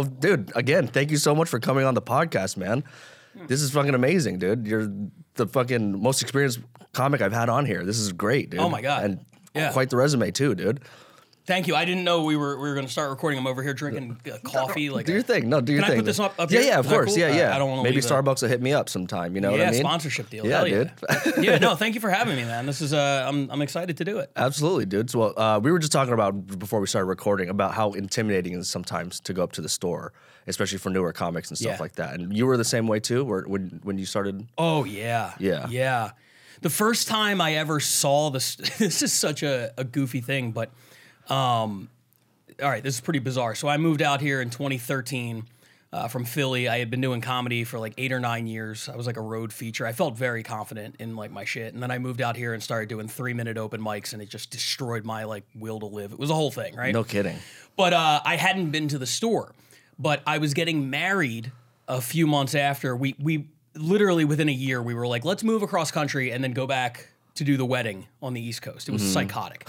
Well, dude, again, thank you so much for coming on the podcast, man. This is fucking amazing, dude. You're the fucking most experienced comic I've had on here. This is great, dude. Oh my God. And Yeah. quite the resume too, dude. Thank you. I didn't know we were we were going to start recording. I'm over here drinking uh, coffee. Like Do your thing. No, do your Can I thing. put this up- up yeah, here? yeah, of Is that course. cool? Yeah, yeah. I don't wanna Maybe leave it. Starbucks will hit me up sometime. You know yeah, what I mean? sponsorship deal. Yeah, Hell dude. yeah, no, thank you for having me, man. This is uh, I'm I'm excited to do it. Absolutely, dude. So uh, we were just talking about before we started recording about how intimidating it is sometimes to go up to the store, especially for newer comics and stuff Yeah. like that. And you were the same way too, where when when you started. Oh yeah, Yeah. yeah. The first time I ever saw this, this is such a, a goofy thing, but um, all right, this is pretty bizarre. So I moved out here in 2013 uh, from Philly. I had been doing comedy for like eight or nine years. I was like a road feature. I felt very confident in like my shit, and then I moved out here and started doing three minute open mics, and it just destroyed my like will to live. It was a whole thing, right? No kidding. But uh, I hadn't been to the store. But I was getting married a few months after. We we literally within a year we were like, let's move across country and then go back to do the wedding on the East Coast. It was psychotic.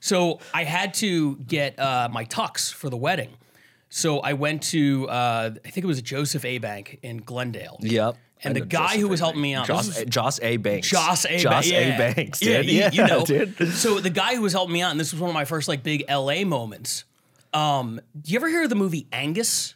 So I had to get uh, my tux for the wedding. So I went to uh, I think it was Joseph A. Bank in Glendale. Yep. And the guy Joseph who was helping me out, Joss, is- Joss A. Banks. Joss A. Joss Ba- A. yeah. Banks. Dude. you, Yeah, you know. dude. So the guy who was helping me out, and this was one of my first like big LA moments. Um, do you ever hear of the movie Angus?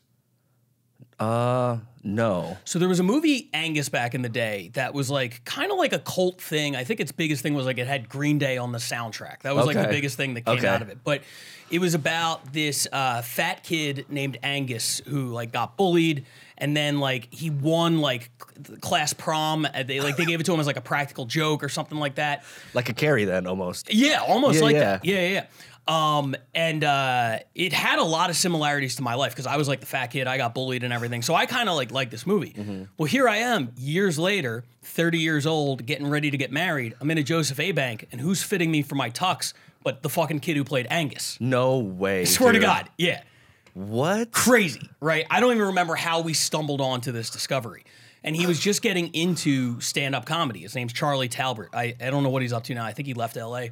Uh, no. So there was a movie Angus back in the day that was like kind of like a cult thing. I think its biggest thing was like it had Green Day on the soundtrack. That was like the biggest thing that came Okay. out of it. But it was about this uh, fat kid named Angus who like got bullied and then like he won like c- class prom. Uh, They like they gave it to him as like a practical joke or something like that. Like a carry then almost. Yeah, almost Yeah, like yeah. that. Yeah, yeah. yeah. Um, and uh, it had a lot of similarities to my life because I was like the fat kid, I got bullied and everything. So I kind of like like this movie. Mm-hmm. Well, here I am, years later, 30 years old, getting ready to get married. I'm in a Joseph A. Bank, and who's fitting me for my tux? But the fucking kid who played Angus. No way. I Swear to. God, yeah, What? crazy, right? I don't even remember how we stumbled onto this discovery. And he was just getting into stand-up comedy. His name's Charlie Talbert. I, I don't know what he's up to now. I think he left LA.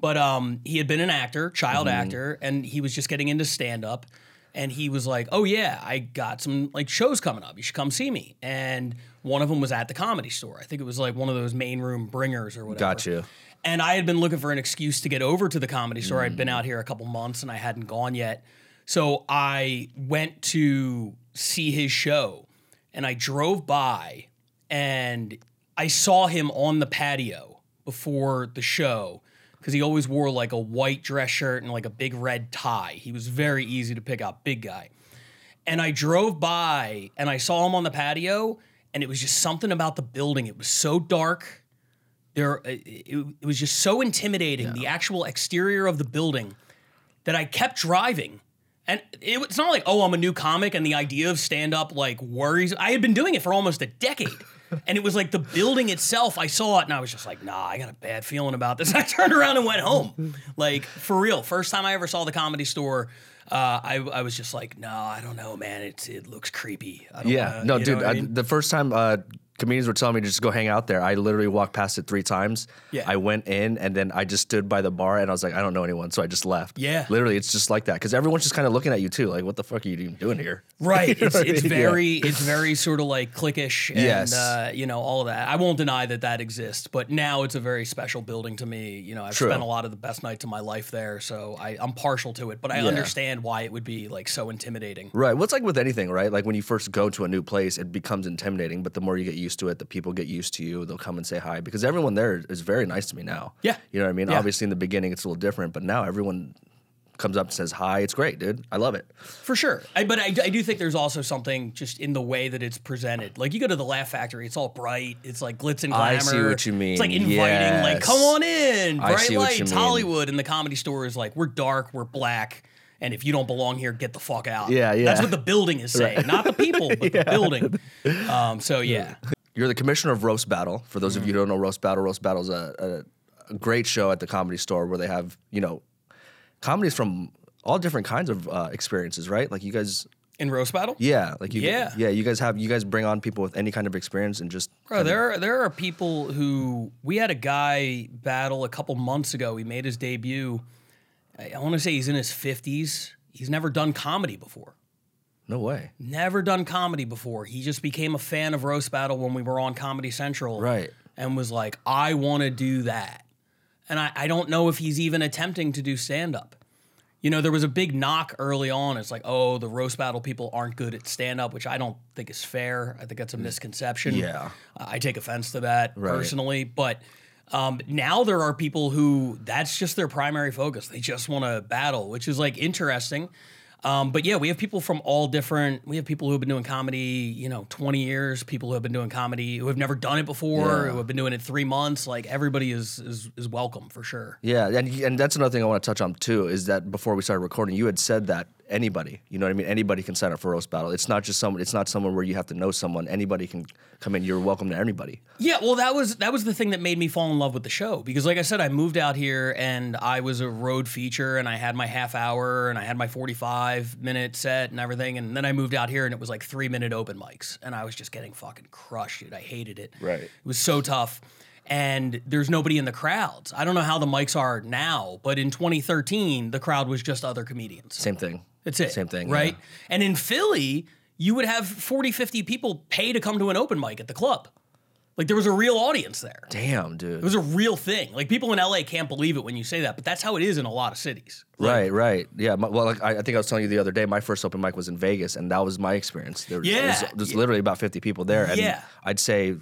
But um, he had been an actor, child actor, and he was just getting into stand-up. And he was like, "Oh yeah, I got some like shows coming up. You should come see me." And one of them was at the comedy store. I think it was like one of those main room bringers or whatever. Got you. And I had been looking for an excuse to get over to the comedy store. I'd been out here a couple months and I hadn't gone yet. So I went to see his show and I drove by and I saw him on the patio before the show because he always wore like a white dress shirt and like a big red tie. He was very easy to pick out, big guy. And I drove by and I saw him on the patio and it was just something about the building. It was so dark there it, it, it was just so intimidating the actual exterior of the building that i kept driving and it, it's not like oh i'm a new comic and the idea of stand up like worries i had been doing it for almost a decade and it was like the building itself i saw it and i was just like nah i got a bad feeling about this i turned around and went home like for real first time i ever saw the comedy store uh, I, I was just like, no, I don't know, man. It's it looks creepy. I don't Yeah. wanna- no, dude. I I, the first time uh, comedians were telling me to just go hang out there, I literally walked past it three times. Yeah. I went in and then I just stood by the bar and I was like, I don't know anyone, so I just left. Yeah. Literally, it's just like that because everyone's just kind of looking at you too, like, what the fuck are you even doing here? Right. You know It's, what I it's mean? Yeah. very it's very sort of like cliquish and Yes. uh, you know all of that. I won't deny that that exists, but now it's a very special building to me. You know, I've True. spent a lot of the best nights of my life there, so I, I'm partial to it. But I Yeah. understand why it would be like so intimidating. Right. Well, like with anything, right? Like when you first go to a new place, it becomes intimidating. But the more you get used to it, the people get used to you. They'll come and say hi because everyone there is very nice to me now. Yeah. You know what I mean? Yeah. Obviously, in the beginning, it's a little different, but now everyone comes up and says hi. It's great, dude. I love it. For sure. I, but I, I do think there's also something just in the way that it's presented. Like you go to the Laugh Factory, it's all bright, it's like glitz and glamour. I see what you mean. It's like inviting, like come on in, bright see what you lights. Hollywood. And the comedy store is like we're dark, we're black. And if you don't belong here, get the fuck out. Yeah, yeah. That's what the building is saying, not the people, but the building. Um, so yeah, You're the commissioner of Roast Battle. For those of you who don't know Roast Battle, Roast Battle is a, a, a great show at the comedy store where they have, you know, comedies from all different kinds of uh, experiences, right? Like you guys, in roast battle. yeah, like you, Yeah. yeah, you guys have, you guys bring on people with any kind of experience and just, Bro, there are, there are people who we had a guy battle a couple months ago. He made his debut. I, I want to say he's in his fifties. He's never done comedy before. No way. Never done comedy before. He just became a fan of Roast Battle when we were on Comedy Central. Right. And was like, I want to do that. And I, I don't know if he's even attempting to do stand up. You know, there was a big knock early on. It's like, oh, the roast battle people aren't good at stand up, which I don't think is fair. I think that's a misconception. Yeah. I take offense to that Right. personally. But um, now there are people who that's just their primary focus. They just want to battle, which is like interesting. Um, but yeah, we have people from all different. We have people who have been doing comedy, you know, twenty years. People who have been doing comedy who have never done it before, Yeah. who have been doing it three months. Like everybody is is is welcome for sure. Yeah, and and that's another thing I want to touch on too is that before we started recording, you had said that anybody, you know what I mean, anybody can sign up for roast battle. It's not just someone. It's not someone where you have to know someone. Anybody can come in. You're welcome to anybody. Yeah, well, that was that was the thing that made me fall in love with the show because, like I said, I moved out here and I was a road feature and I had my half hour and I had my forty five minute set and everything, and then I moved out here and it was like three minute open mics and I was just getting fucking crushed, dude. I hated it. Right. It was so tough. And there's nobody in the crowds. I don't know how the mics are now, but in 2013, the crowd was just other comedians. Same thing. That's it. Same thing, Right. yeah. And in Philly, you would have 40, 50 people pay to come to an open mic at the club. Like there was a real audience there. Damn, dude. It was a real thing. Like people in LA can't believe it when you say that, but that's how it is in a lot of cities. Right, right, yeah. My, well, like I, I think I was telling you the other day, my first open mic was in Vegas, and that was my experience. There, was- Yeah. there was, there's literally about 50 people there, and Yeah. I'd say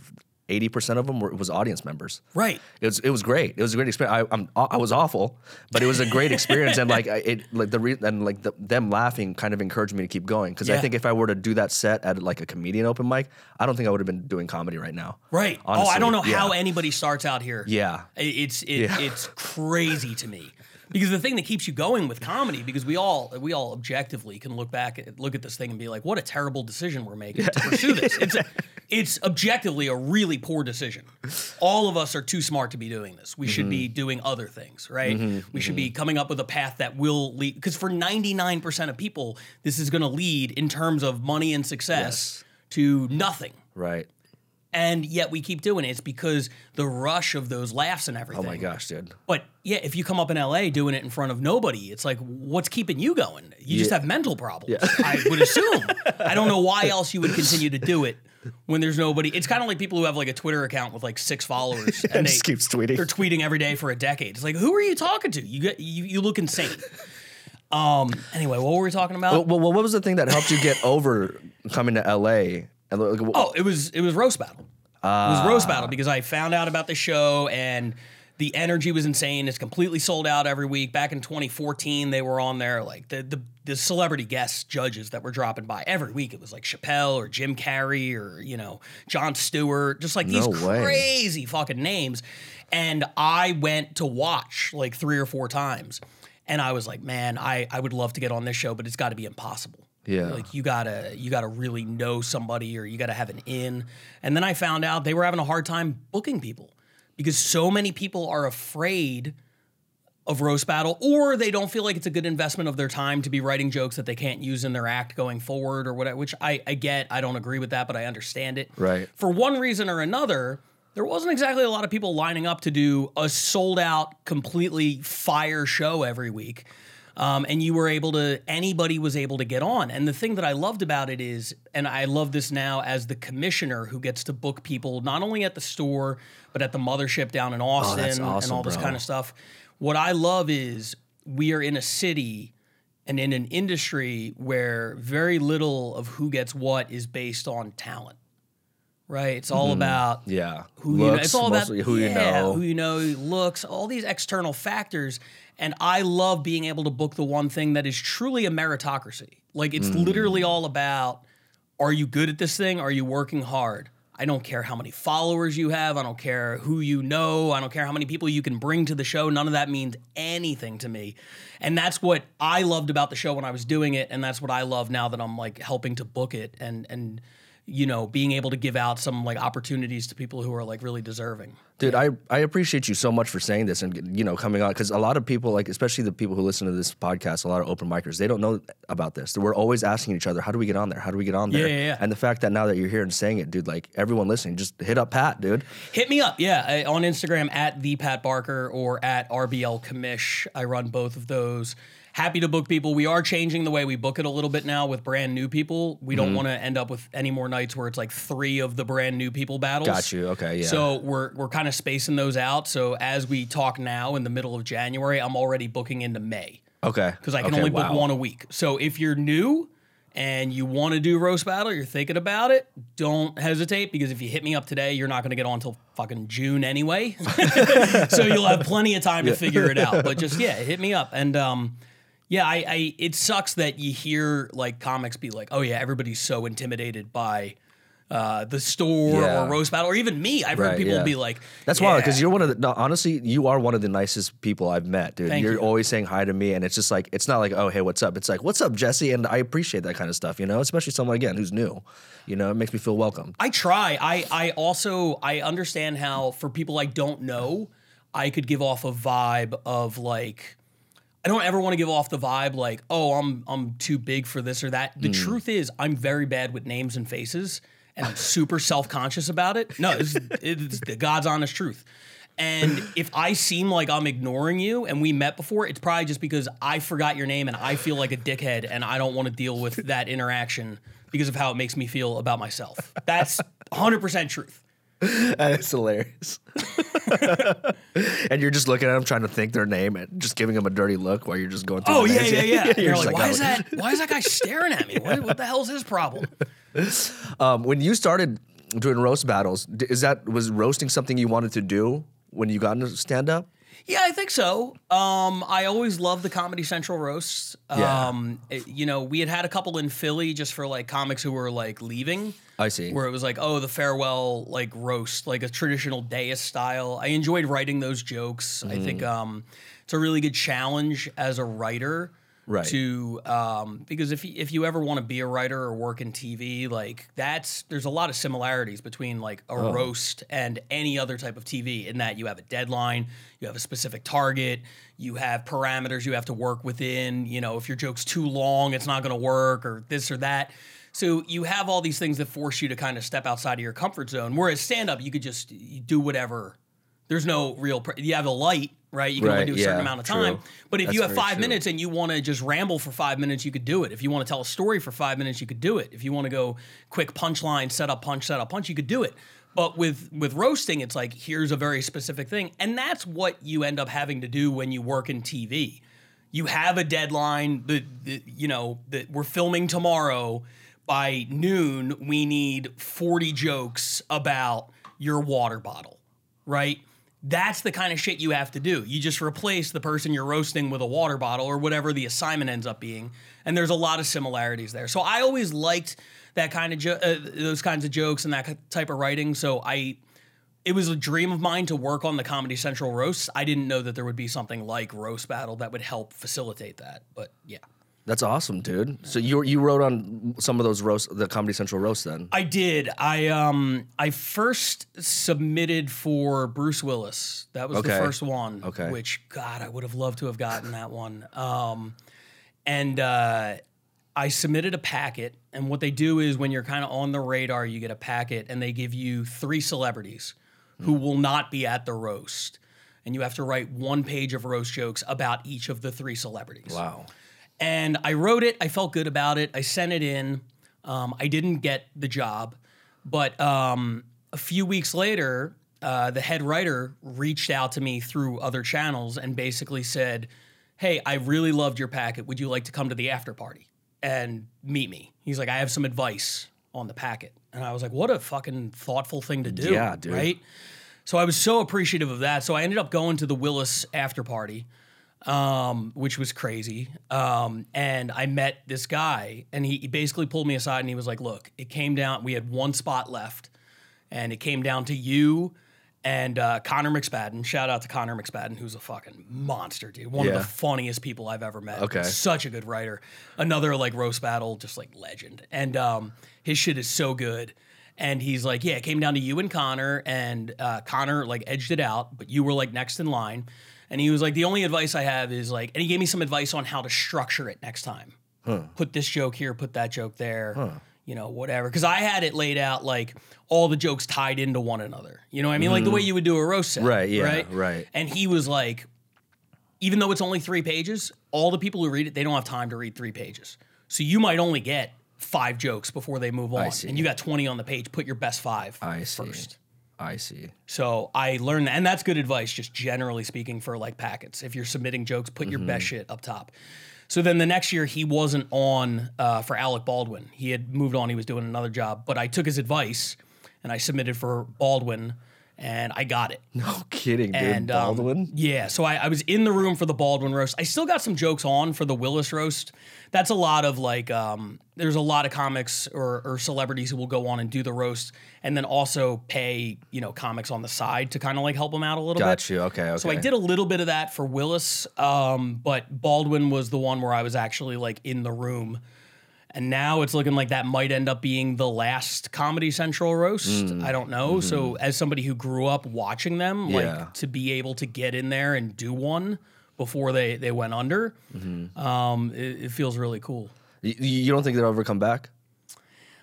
80 percent of them were was audience members. Right. It was it was great. It was a great experience. I I'm, I was awful, but it was a great experience, and like it like the re- and like the, them laughing kind of encouraged me to keep going because I think if I were to do that set at like a comedian open mic, I don't think I would have been doing comedy right now. Right. oh, I don't know how anybody starts out here. Yeah. It's it, Yeah. it's crazy to me. Because the thing that keeps you going with comedy, because we all we all objectively can look back at look at this thing and be like, what a terrible decision we're making to pursue this. It's a, it's objectively a really poor decision. All of us are too smart to be doing this. We should Mm-hmm. be doing other things, right? we should be coming up with a path that will lead because for 99% of people, this is gonna lead in terms of money and success to nothing Right. And yet we keep doing it. It's because the rush of those laughs and everything. Oh my gosh, dude. But yeah, if you come up in LA doing it in front of nobody, it's like, what's keeping you going? You just have mental problems. I would assume. I don't know why else you would continue to do it when there's nobody. It's kind of like people who have like a Twitter account with like six followers and, And they just keeps tweeting. They're tweeting every day for a decade. It's like, who are you talking to? You get you, you look insane. Um. Anyway, what were we talking about? Well, well, what was the thing that helped you get over coming to LA? And like, Oh, it was it was roast battle. it was roast battle ah. because I found out about the show and the energy was insane. It's completely sold out every week. Back in 2014, they were on there like the the, the celebrity guest judges that were dropping by every week. It was like Chappelle or Jim Carrey or you know Jon Stewart, just like these way. crazy fucking names. And I went to watch like three or four times, and I was like, man, I I would love to get on this show, but it's got to be impossible. Yeah. Like you gotta you gotta really know somebody or you gotta have an in. And then I found out they were having a hard time booking people because so many people are afraid of roast battle or they don't feel like it's a good investment of their time to be writing jokes that they can't use in their act going forward or whatever which I, I get i don't agree with that but i understand it Right. for one reason or another there wasn't exactly a lot of people lining up to do a sold out completely fire show every week um, and you were able to anybody was able to get on. And the thing that i loved about it is and i love this now as the commissioner who gets to book people not only at the store but at the mothership down in austin Oh, that's and all this bro. kind of stuff. What i love is we are in a city and in an industry where very little of who gets what is based on talent right it's all about yeah. who you know, Looks, it's all about mostly who you know. who you know, looks, all these external factors. And I love being able to book the one thing that is truly a meritocracy. Like it's Mm. literally all about: Are you good at this thing? Are you working hard? I don't care how many followers you have. I don't care who you know. I don't care how many people you can bring to the show. None of that means anything to me. And that's what I loved about the show when I was doing it, and that's what I love now that I'm like helping to book it and and you know being able to give out some like opportunities to people who are like really deserving. Dude, I, I appreciate you so much for saying this and you know coming on because a lot of people like especially the people who listen to this podcast, a lot of open micers, they don't know about this. We're always asking each other, how do we get on there? How do we get on there? Yeah, yeah, yeah. And the fact that now that you're here and saying it, dude, like everyone listening, just hit up Pat, dude. Hit me up, yeah, I- on Instagram at the Pat Barker or at RBL Commish. I run both of those, happy to book people. We are changing the way we book it a little bit now with brand new people. We Mm-hmm. don't want to end up with any more nights where it's like three of the brand new people battles. Got you. Okay, yeah. So we're we're kind of spacing those out. So as we talk now in the middle of January, I'm already booking into May Okay. because I can Okay, only book wow. one a week. So if you're new and you want to do roast battle, you're thinking about it, don't hesitate because if you hit me up today, you're not going to get on until fucking June anyway. so you'll have plenty of time to figure it out. But just yeah, hit me up and um. Yeah, I, I it sucks that you hear like comics be like, oh yeah, everybody's so intimidated by uh, the store Yeah. or roast battle, or even me. I've heard people yeah. be like, That's yeah. wild because you're one of the. No, honestly, you are one of the nicest people I've met, dude. Thank you're you. always saying hi to me, and it's just like it's not like oh hey what's up. It's like what's up Jesse, and I appreciate that kind of stuff. You know, especially someone again who's new. You know, it makes me feel welcome. I try. I I also I understand how for people I don't know, I could give off a vibe of like I don't ever want to give off the vibe like, "Oh, I'm I'm too big for this or that." The hmm. truth is, I'm very bad with names and faces and I'm super self-conscious about it. No, it's, it's the God's honest truth. And if I seem like I'm ignoring you and we met before, it's probably just because I forgot your name and I feel like a dickhead and I don't want to deal with that interaction because of how it makes me feel about myself. That's 100% truth. That's hilarious. and you're just looking at them, trying to think their name, and just giving them a dirty look while you're just going through. Oh the yeah, yeah, yeah. You're you're just like, why oh. is that? Why is that guy staring at me? What, what the hell's his problem? Um, when you started doing roast battles, is that was roasting something you wanted to do when you got into stand up? Yeah, I think so. Um, I always loved the Comedy Central roasts. Yeah. Um, it- you know, we had had a couple in Philly just for like comics who were like leaving. I see. Where it was like, oh, the farewell like roast, like a traditional dais style. I enjoyed writing those jokes. I think Mm-hmm. um, it's a really good challenge as a writer. Right. To um, because if you, if you ever want to be a writer or work in TV, like that's there's a lot of similarities between like a Oh. roast and any other type of TV in that you have a deadline, you have a specific target, you have parameters you have to work within. You know, if your joke's too long, it's not going to work, or this or that. So you have all these things that force you to kind of step outside of your comfort zone. Whereas stand up, you could just you do whatever. There's no real. Pr- you have a light, right? You can only do a certain yeah, amount of true. time. But if That's you have five true. minutes and you want to just ramble for five minutes, you could do it. If you want to tell a story for five minutes, you could do it. If you want to go quick punchline, set up punch, set up punch, you could do it. But with with roasting, it's like here's a very specific thing, and that's what you end up having to do when you work in TV. You have a deadline that, that you know that we're filming tomorrow. By noon, we need 40 jokes about your water bottle, right? That's the kind of shit you have to do. You just replace the person you're roasting with a water bottle or whatever the assignment ends up being. And there's a lot of similarities there. So I always liked that kind of jo- uh, those kinds of jokes and that type of writing. So I it was a dream of mine to work on the Comedy Central roasts. I didn't know that there would be something like roast battle that would help facilitate that. But yeah. That's awesome, dude. So you you wrote on some of those roast, the Comedy Central roasts, then. I did. I um I first submitted for Bruce Willis. That was the first one. Okay. Which God, I would have loved to have gotten that one. Um, and uh, I submitted a packet. And what they do is when you're kind of on the radar, you get a packet, and they give you three celebrities who will not be at the roast. And you have to write one page of roast jokes about each of the three celebrities. Wow. And I wrote it. I felt good about it. I sent it in. Um, I didn't get the job, but um, a few weeks later, uh, the head writer reached out to me through other channels and basically said, "Hey, I really loved your packet. Would you like to come to the after party and meet me?" He's like, "I have some advice on the packet," and I was like, "What a fucking thoughtful thing to do!" Yeah, dude. Right. So I was so appreciative of that. So I ended up going to the Willis after party um, which was crazy. Um, and I met this guy, and he, he basically pulled me aside and he was like, "Look, it came down. We had one spot left, and it came down to you." And uh, Connor McSpadden, shout out to Connor McSpadden, who's a fucking monster, dude. One Yeah. of the funniest people I've ever met. Okay. Such a good writer. Another like roast battle, just like legend. And um, his shit is so good. And he's like, yeah, it came down to you and Connor, and uh, Connor like edged it out, but you were like next in line. And he was like, the only advice I have is like, and he gave me some advice on how to structure it next time. Put this joke here, put that joke there, you know, whatever. Because I had it laid out like all the jokes tied into one another. You know what I mean? Like the mm-hmm. way you would do a roast set. Right, yeah, Right. right. And he was like, even though it's only three pages, all the people who read it, they don't have time to read three pages. So you might only get five jokes before they move on, and you got twenty on the page. Put your best five I see. first. I see. So I learned that, and that's good advice, just generally speaking, for like packets. If you're submitting jokes, put your best shit up top. So then the next year, he wasn't on uh, for Alec Baldwin. He had moved on. He was doing another job. But I took his advice, and I submitted for Baldwin, and I got it. No kidding, dude. And um, Baldwin. yeah, so I, I was in the room for the Baldwin roast. I still got some jokes on for the Willis roast. That's a lot of like, um, there's a lot of comics or, or celebrities who will go on and do the roast, and then also pay you know comics on the side to kind of like help them out a little bit. Got you. Okay. Okay. So I did a little bit of that for Willis, um, but Baldwin was the one where I was actually like in the room. And now it's looking like that might end up being the last Comedy Central roast. Mm. I don't know. So as somebody who grew up watching them, Mm-hmm. Yeah. like to be able to get in there and do one before they they went under, Mm-hmm. um, it, it feels really cool. You, you don't think they'll ever come back?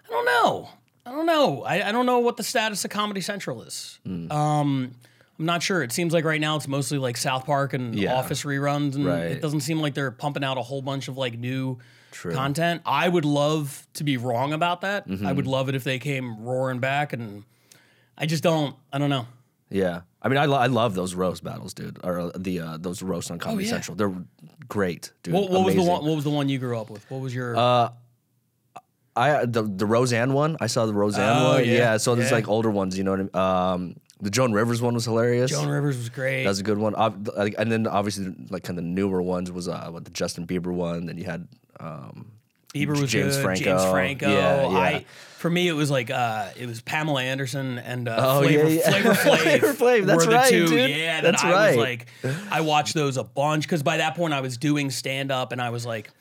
I don't know. I don't know. I, I don't know what the status of Comedy Central is. Hmm. Um, I'm not sure. It seems like right now it's mostly like South Park and Yeah. Office reruns, and Right. it doesn't seem like they're pumping out a whole bunch of like new True. content. I would love to be wrong about that. Mm-hmm. I would love it if they came roaring back, and I just don't. I don't know. Yeah. I mean, I, lo- I love those roast battles, dude. Or uh, the uh, those roasts on Comedy Oh, yeah. Central. They're great, dude. What, what was the one? What was the one you grew up with? What was your? I the the Roseanne one. I saw the Roseanne Oh, one. yeah. Yeah. So there's Yeah. like older ones. You know what I mean? Um, the Joan Rivers one was hilarious. Joan Rivers was great. That was a good one. And then obviously like kind of newer ones was uh what the Justin Bieber one. Then you had um Bieber was James good. Franco. James Franco. Yeah, yeah. I for me it was like uh it was Pamela Anderson and uh, Oh, Flavor, yeah, yeah. Flavor Flav. Flavor Flav, that's were the right, two. dude. Yeah, that That's I right. was like I watched those a bunch because by that point I was doing stand up and I was like,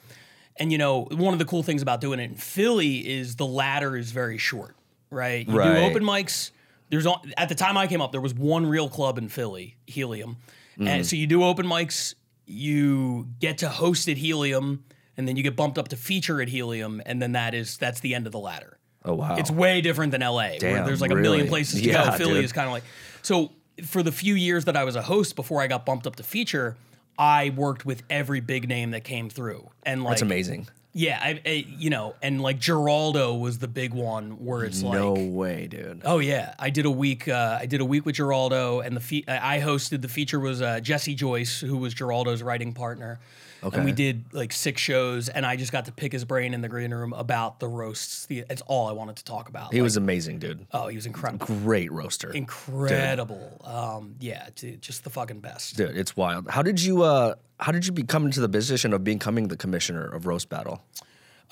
and you know one of the cool things about doing it in Philly is the ladder is very short, right? You Right. do open mics. There's at the time I came up there was one real club in Philly, Helium, Mm. and so you do open mics. You get to host at Helium and then you get bumped up to feature at Helium, and then that is that's the end of the ladder. Oh wow. It's way different than LA, where Damn, there's like a million places to Yeah, go. Philly dude. is kind of like so. For the few years that I was a host before I got bumped up to feature, I worked with every big name that came through, and like That's amazing. yeah, I, I you know, and like Geraldo was the big one where it's like no way, dude. Oh yeah, I did a week. Uh, I did a week with Geraldo, and the fe- I hosted. The feature was uh, Jesse Joyce, who was Geraldo's writing partner. And we did like six shows, and I just got to pick his brain in the green room about the roasts. The, it's all I wanted to talk about. He Like, was amazing, dude. oh, he was incredible, Great roaster. incredible. Um, yeah, dude, just the fucking best. Dude, it's wild. How did you uh how did you become into the position of becoming the commissioner of roast battle?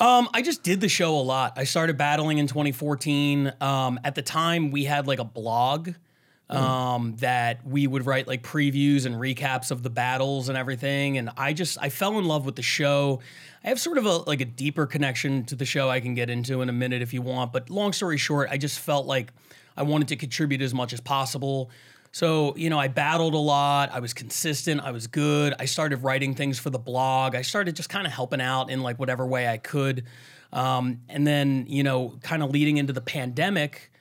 Um, I just did the show a lot. I started battling in 2014. Um, at the time, we had like a blog um, that we would write like previews and recaps of the battles and everything. And I just I fell in love with the show. I have sort of a like a deeper connection to the show I can get into in a minute if you want. But long story short, I just felt like I wanted to contribute as much as possible. So, you know, I battled a lot. I was consistent. I was good. I started writing things for the blog. I started just kind of helping out in like whatever way I could. Um, and then, you know, kind of leading into the pandemic,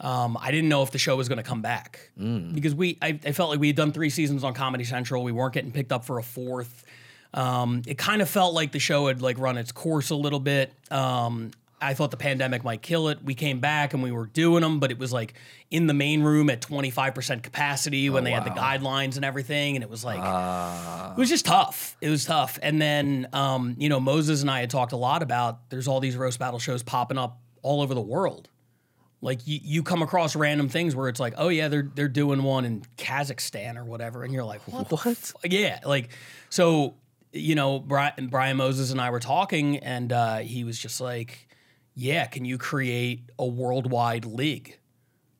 um, I didn't know if the show was going to come back because we, I, I felt like we had done three seasons on Comedy Central. We weren't getting picked up for a fourth. Um, it kind of felt like the show had like run its course a little bit. Um, I thought the pandemic might kill it. We came back and we were doing them, but it was like in the main room at 25% capacity when they had the guidelines and everything. And it was like, it was just tough. It was tough. And then, um, you know, Moses and I had talked a lot about there's all these roast battle shows popping up all over the world. Like you, you come across random things where it's like, oh yeah, they're they're doing one in Kazakhstan or whatever, and you're like, what? What? Yeah, like so. You know, Brian, Brian Moses and I were talking, and uh, he was just like, "Yeah, can you create a worldwide league?"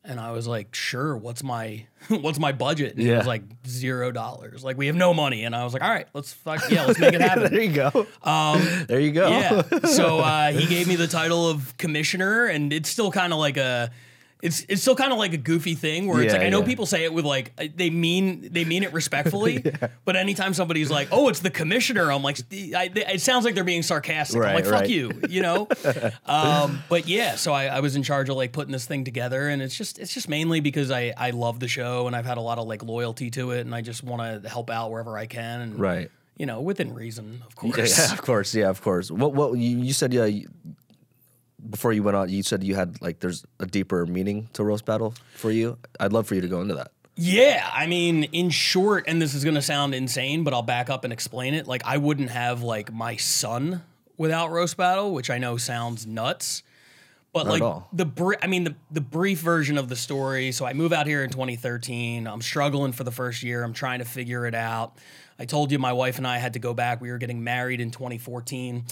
And I was like, "Sure. What's my what's my budget?" And Yeah. was like, zero dollars. Like we have no money." And I was like, "All right, let's fuck yeah, let's make it happen." there you go. Um, there you go. Yeah. So uh, he gave me the title of commissioner, and it's still kind of like a it's it's still kind of like a goofy thing where it's Yeah, like I know yeah. people say it with like uh, they mean they mean it respectfully, but anytime somebody's like, "Oh, it's the commissioner," I'm like, I, it sounds like they're being sarcastic. I'm Right, like, "Fuck right. you," you know. um, but yeah, so I, I was in charge of like putting this thing together, and it's just it's just mainly because I I love the show and I've had a lot of like loyalty to it, and I just want to help out wherever I can, and Right. you know, within reason, of course. yeah, of course. Yeah, of course. What? What? You, you said yeah. You, before you went on, you said you had like there's a deeper meaning to roast battle for you. I'd love for you to go into that. Yeah, I mean, in short, and this is to sound insane, but I'll back up and explain it. Like, I wouldn't have like my son without roast battle, which I know sounds nuts. But Not like the br- I mean the the brief version of the story. So I move out here in 2013. I'm struggling for the first year. I'm trying to figure it out. I told you my wife and I had to go back. We were getting married in 2014.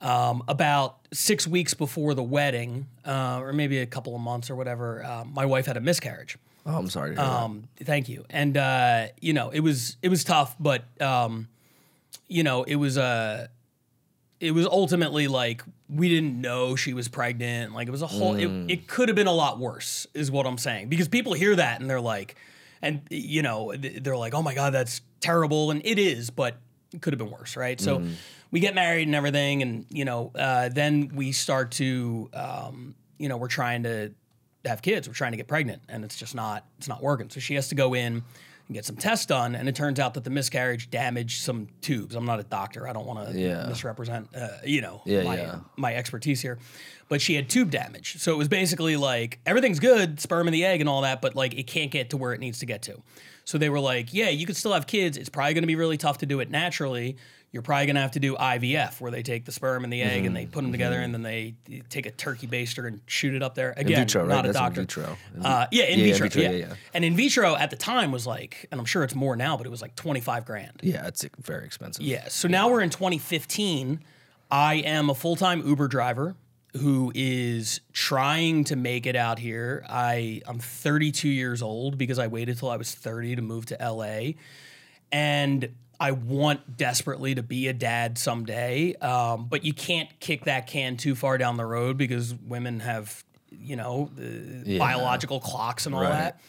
Um, about six weeks before the wedding, uh, or maybe a couple of months or whatever, uh, my wife had a miscarriage. Oh, I'm sorry. To hear that. Um, thank you. And uh, you know, it was it was tough, but um, you know, it was uh it was ultimately like we didn't know she was pregnant. Like it was a whole it, it could have been a lot worse, is what I'm saying. Because people hear that and they're like, and you know, they're like, oh my God, that's terrible. And it is, but it could have been worse, right? So we get married and everything, and you know, uh, then we start to um, you know, we're trying to have kids. We're trying to get pregnant, and it's just not it's not working. So she has to go in get some tests done, and it turns out that the miscarriage damaged some tubes. I'm not a doctor. I don't want to Yeah. misrepresent, uh, you know, Yeah, my yeah. my expertise here. But she had tube damage, so it was basically like everything's good, sperm and the egg and all that, but like it can't get to where it needs to get to. So they were like, yeah, you could still have kids. It's probably going to be really tough to do it naturally. You're probably going to have to do IVF, where they take the sperm and the egg and they Mm-hmm. put them together, and then they take a turkey baster and shoot it up there. Again, vitro, right? not a That's in doctor. vitro. Uh, yeah, in Yeah, in vitro. vitro, yeah. yeah, yeah. And in vitro at the time was like, and I'm sure it's more now, but it was like 25 grand. yeah, it's very expensive. Yeah. So now we're in 2015. I am a full time Uber driver who is trying to make it out here. I I'm 32 years old because I waited till I was 30 to move to LA, and I want desperately to be a dad someday. Um, but you can't kick that can too far down the road because women have, you know, the Yeah. biological clocks and all Right. that.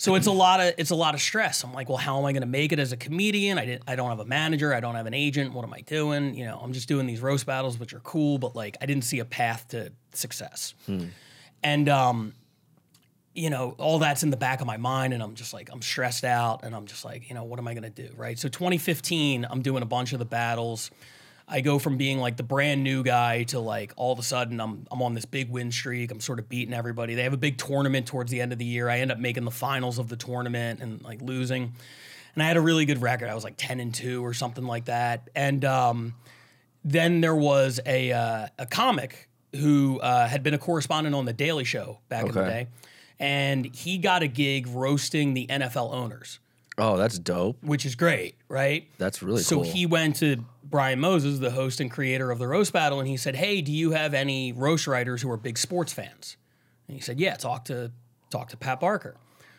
So it's a lot of it's a lot of stress. I'm like, well, how am I going to make it as a comedian? I didn't. I don't have a manager. I don't have an agent. What am I doing? You know, I'm just doing these roast battles, which are cool, but like, I didn't see a path to success. And um, you know, all that's in the back of my mind, and I'm just like, I'm stressed out, and I'm just like, you know, what am I going to do? Right. So 2015, I'm doing a bunch of the battles. I go from being like the brand new guy to like all of a sudden I'm I'm on this big win streak. I'm sort of beating everybody. They have a big tournament towards the end of the year. I end up making the finals of the tournament and like losing. And I had a really good record. I was like 10 and 2 or something like that. And um, then there was a uh, a comic who uh, had been a correspondent on the Daily Show back in the day. And he got a gig roasting the NFL owners, Oh, that's dope. which is great, right? That's really so cool. he went to Brian Moses, the host and creator of the roast battle, and he said, "Hey, do you have any roast writers who are big sports fans?" And he said, "Yeah, talk to talk to Pat Barker."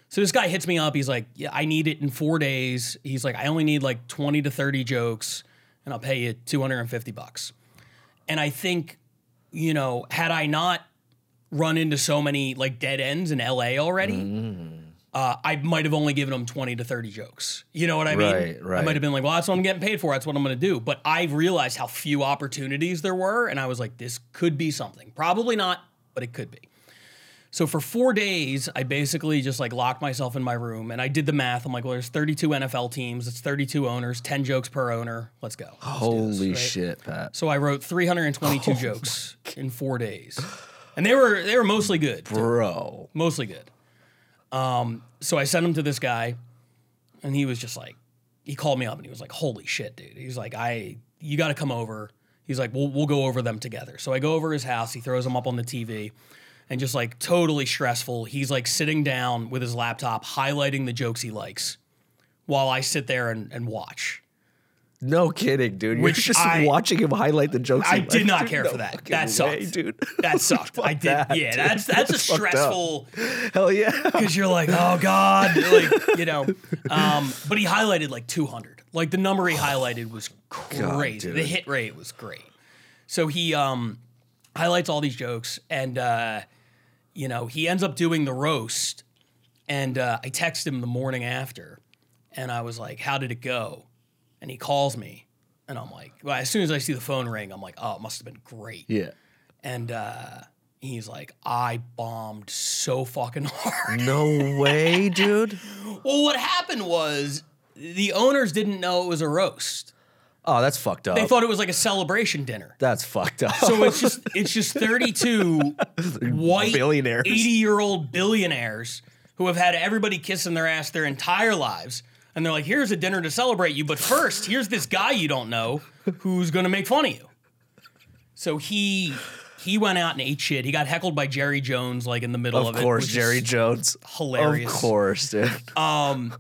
So this guy hits me up. He's like, "Yeah, I need it in four days." He's like, "I only need like twenty to thirty jokes, and I'll pay you two hundred and fifty bucks." And I think, you know, had I not run into so many like dead ends in LA already, Mm. Uh, I might have only given them 20 to 30 jokes. You know what I mean? Right, I might have been like, well, that's what I'm getting paid for. That's what I'm going to do. But I realized how few opportunities there were. And I was like, this could be something. Probably not, but it could be. So for four days, I basically just like locked myself in my room and I did the math. I'm like, well, there's 32 NFL teams. It's 32 owners, 10 jokes per owner. Let's go. Let's do this, Holy right? shit, Pat. So I wrote 322 jokes in four days. And they were they were mostly good Bro. mostly good. Um, so I sent him to this guy, and he was just like, he called me up and he was like, "Holy shit, dude!" He's like, "I, you got to come over." He's like, "We'll we'll go over them together." So I go over his house. He throws them up on the TV, and just like totally stressful. He's like sitting down with his laptop, highlighting the jokes he likes, while I sit there and, and watch. No kidding, dude. You're just I- watching him highlight the jokes. I did not care for that. That way, sucked. dude. That sucked. I did. that, yeah, dude. that's that's a That's up. stressful. Hell yeah. because you're like, oh god, like you know. Um, but he highlighted like 200. Like the number he highlighted was crazy. dude. the hit rate was great. So he um, highlights all these jokes, and uh, you know, he ends up doing the roast, and uh, I text him the morning after, and I was like, "How did it go?" And he calls me, and I'm like, well, as soon as I see the phone ring, I'm like, "Oh, it must have been great." Yeah. And uh, he's like, "I bombed so fucking hard." No way, dude. well, what happened was the owners didn't know it was a roast. Oh, that's fucked up. They thought it was like a celebration dinner. that's fucked up. So it's just it's just 32 white Billionaires. 80 year old billionaires who have had everybody kissing their ass their entire lives. And they're like, here's a dinner to celebrate you, but first, here's this guy you don't know who's gonna make fun of you. So he he went out and ate shit. He got heckled by Jerry Jones like in the middle of, of it. course, Jerry Jones. hilarious. Of course, dude. Um,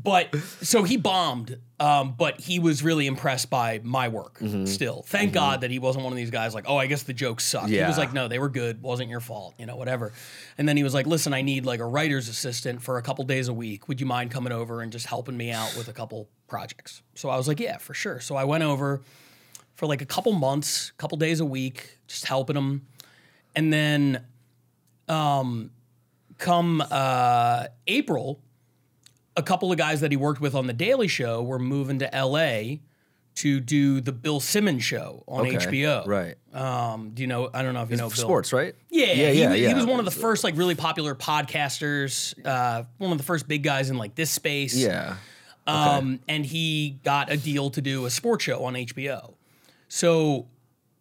But so he bombed, um, but he was really impressed by my work Mm-hmm. still. Thank God that he wasn't one of these guys like, oh, I guess the jokes suck. He was like, no, they were good. Wasn't your fault, you know, whatever. And then he was like, listen, I need like a writer's assistant for a couple days a week. Would you mind coming over and just helping me out with a couple projects? So I was like, yeah, for sure. So I went over for like a couple months, couple days a week, just helping him. And then um, come uh, April, a couple of guys that he worked with on the Daily Show were moving to LA to do the Bill Simmons show on Okay, HBO. Right. Um, do you know? I don't know if you know Bill. Sports, right? Yeah, yeah, he, yeah, he yeah. was one of the first like really popular podcasters. Uh, one of the first big guys in like this space. Yeah. Um, and he got a deal to do a sports show on HBO. So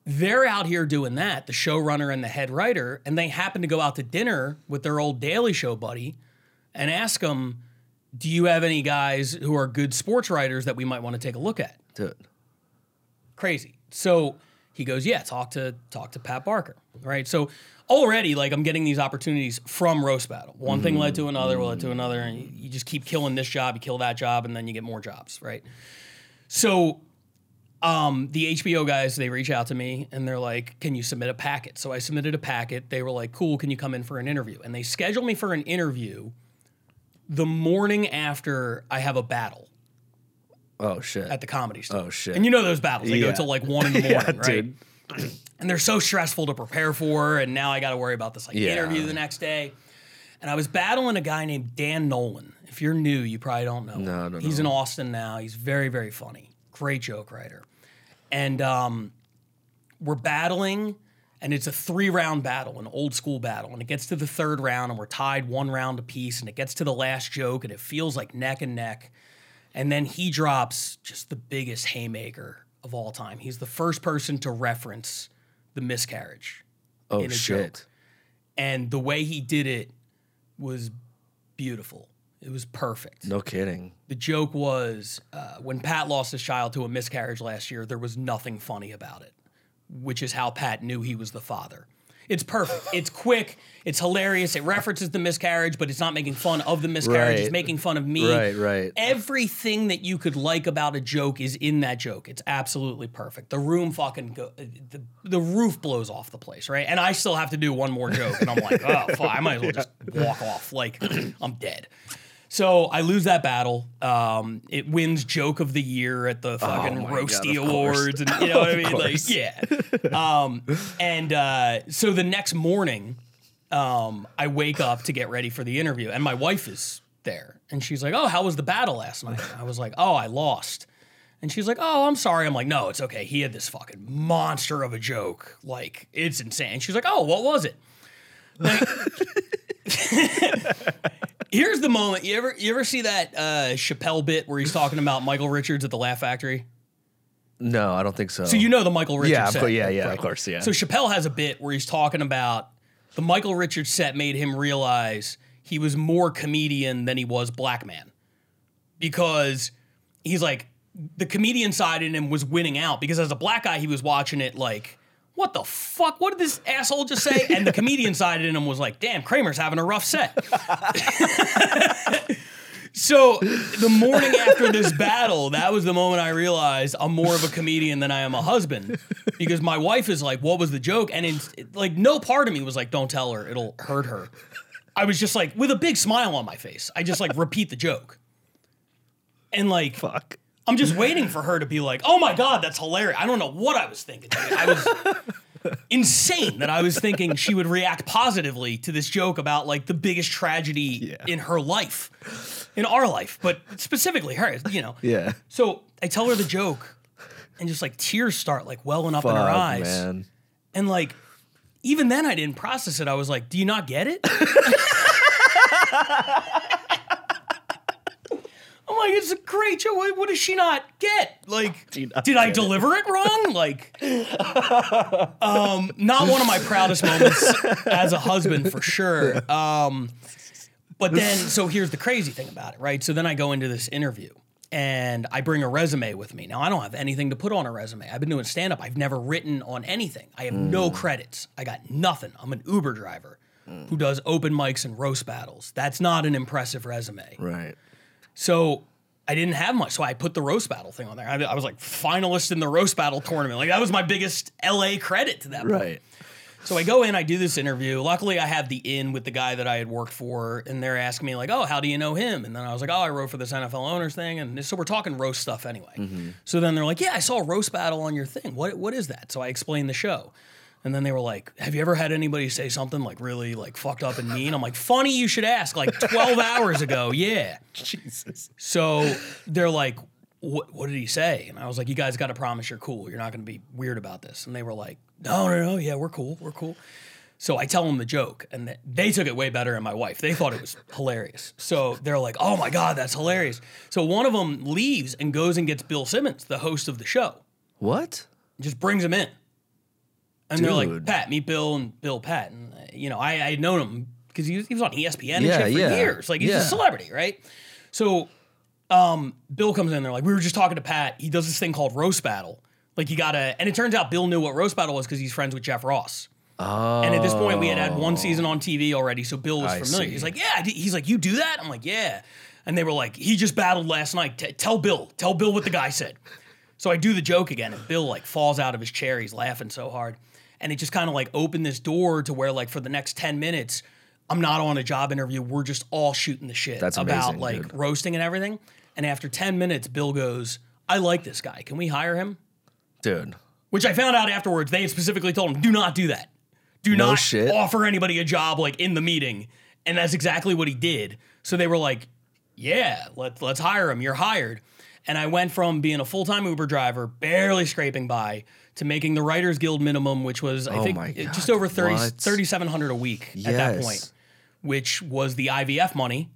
they're out here doing that, the showrunner and the head writer, and they happen to go out to dinner with their old Daily Show buddy and ask him, Do you have any guys who are good sports writers that we might want to take a look at? Dude. Crazy. So he goes, Yeah, talk to talk to Pat Barker. Right. So already like I'm getting these opportunities from roast battle. One thing led to another, led to another, and you, you just keep killing this job, you kill that job, and then you get more jobs, right? So um, the HBO guys, they reach out to me and they're like, Can you submit a packet? So I submitted a packet. They were like, Cool, can you come in for an interview? And they scheduled me for an interview the morning after I have a battle Oh shit. at the comedy store. Oh, shit. And you know those battles, they go Yeah. till like one in the Yeah, morning, right? dude. And they're so stressful to prepare for. And now I got to worry about this like Yeah. interview the next day. And I was battling a guy named Dan Nolan. If you're new, you probably don't know. him. No, don't He's know in Austin now. He's very, very funny. Great joke writer. And um, we're battling, and it's a three round battle, an old school battle. And it gets to the third round, and we're tied one round apiece. And it gets to the last joke, and it feels like neck and neck. And then he drops just the biggest haymaker of all time. He's the first person to reference the miscarriage Oh in a shit. joke. and the way he did it was beautiful. It was perfect. No kidding. The joke was uh, when Pat lost his child to a miscarriage last year, there was nothing funny about it, which is how Pat knew he was the father. It's perfect. It's quick. It's hilarious. It references the miscarriage, but it's not making fun of the miscarriage. It's making fun of me. Right, right. Everything that you could like about a joke is in that joke. It's absolutely perfect. The room fucking go, the, the roof blows off the place, right? And I still have to do one more joke, and I'm like, oh, fuck, I might as well just walk off. Like I'm dead. So I lose that battle. Um, it wins joke of the year at the fucking Oh roasty God, awards, and you know what I mean? Like, yeah. Um, and uh, so the next morning, um, I wake up to get ready for the interview, and my wife is there, and she's like, "Oh, how was the battle last night?" I was like, "Oh, I lost." And she's like, "Oh, I'm sorry." I'm like, "No, it's okay. He had this fucking monster of a joke. Like, it's insane." She's like, "Oh, what was it?" Like- Here's the moment. You ever you ever see that uh, Chappelle bit where he's talking about Michael Richards at the Laugh Factory? No, I don't think so. So you know the Michael Richards Yeah, set. course, yeah, yeah, right? of course, yeah. So Chappelle has a bit where he's talking about the Michael Richards set made him realize he was more comedian than he was black man. Because he's like the comedian side in him was winning out because as a black guy he was watching it like what the fuck? What did this asshole just say? And the comedian side in him was like, damn, Kramer's having a rough set. So the morning after this battle, that was the moment I realized I'm more of a comedian than I am a husband, because my wife is like, "What was the joke?" And it's like, no part of me was like, "Don't tell her; it'll hurt her." I was just like, with a big smile on my face, I just like repeat the joke, and like, Fuck. I'm just waiting for her to be like, "Oh my god, that's hilarious!" I don't know what I was thinking. dude. I was, insane that I was thinking she would react positively to this joke about like the biggest tragedy Yeah. in her life, in our life, but specifically hers, you know. Yeah. So I tell her the joke, and just like tears start like welling up in her eyes, man. and like even then I didn't process it. I was like, "Do you not get it?" I'm like, it's a great joke. What, what does she not get? Like, not did I get it? deliver it wrong? Like, um, not one of my proudest moments as a husband for sure. Um, but then, so here's the crazy thing about it, right? So then I go into this interview and I bring a resume with me. Now, I don't have anything to put on a resume. I've been doing stand up, I've never written on anything. I have no credits. I got nothing. I'm an Uber driver who does open mics and roast battles. That's not an impressive resume. Right. So I didn't have much. So I put the roast battle thing on there. I, I was like finalist in the roast battle tournament. Like that was my biggest LA credit to that point. Right. So I go in, I do this interview. Luckily, I have the in with the guy that I had worked for, and they're asking me like, "Oh, how do you know him?" And then I was like, "Oh, I wrote for this NFL owners thing." And so we're talking roast stuff anyway. Mm-hmm. So then they're like, "Yeah, I saw roast battle on your thing. What what is that?" So I explain the show. And then they were like, "Have you ever had anybody say something like really like fucked up and mean?" I'm like, "Funny you should ask." Like 12 hours ago, yeah. Jesus. So they're like, what, what did he say? And I was like, you guys got to promise you're cool. You're not going to be weird about this. And they were like, no, no, no. Yeah, we're cool. We're cool. So I tell them the joke, and th- they took it way better than my wife. They thought it was hilarious. So they're like, oh my God, that's hilarious. So one of them leaves and goes and gets Bill Simmons, the host of the show, What? just brings him in. And they're like, Pat, meet Bill and Bill Pat. And, uh, you know, I, I had known him because he was, he was on ESPN and Yeah, shit for yeah, years. Like, he's yeah. a celebrity, right? So um, Bill comes in there like, we were just talking to Pat. He does this thing called roast battle. Like, you gotta, and it turns out Bill knew what roast battle was because he's friends with Jeff Ross. Oh. And at this point, we had had one season on TV already, so Bill was I familiar. see. He's like, "Yeah." He's like, "You do that?" I'm like, "Yeah." And they were like, "He just battled last night. T- tell Bill. Tell Bill what the guy said." So I do the joke again, and Bill like falls out of his chair. He's laughing so hard, and it just kind of like opened this door to where like for the next ten minutes, I'm not on a job interview. We're just all shooting the shit That's about amazing, like dude. roasting and everything. And after ten minutes, Bill goes, "I like this guy. Can we hire him?" Dude. Which I found out afterwards, they had specifically told him, do not do that. Do No not shit. offer anybody a job like in the meeting. And that's exactly what he did. So they were like, yeah, let, let's hire him. You're hired. And I went from being a full time Uber driver, barely scraping by, to making the Writers Guild minimum, which was, I Oh think, it- just over 30, 3700 a week at that Yes. point, which was the IVF money.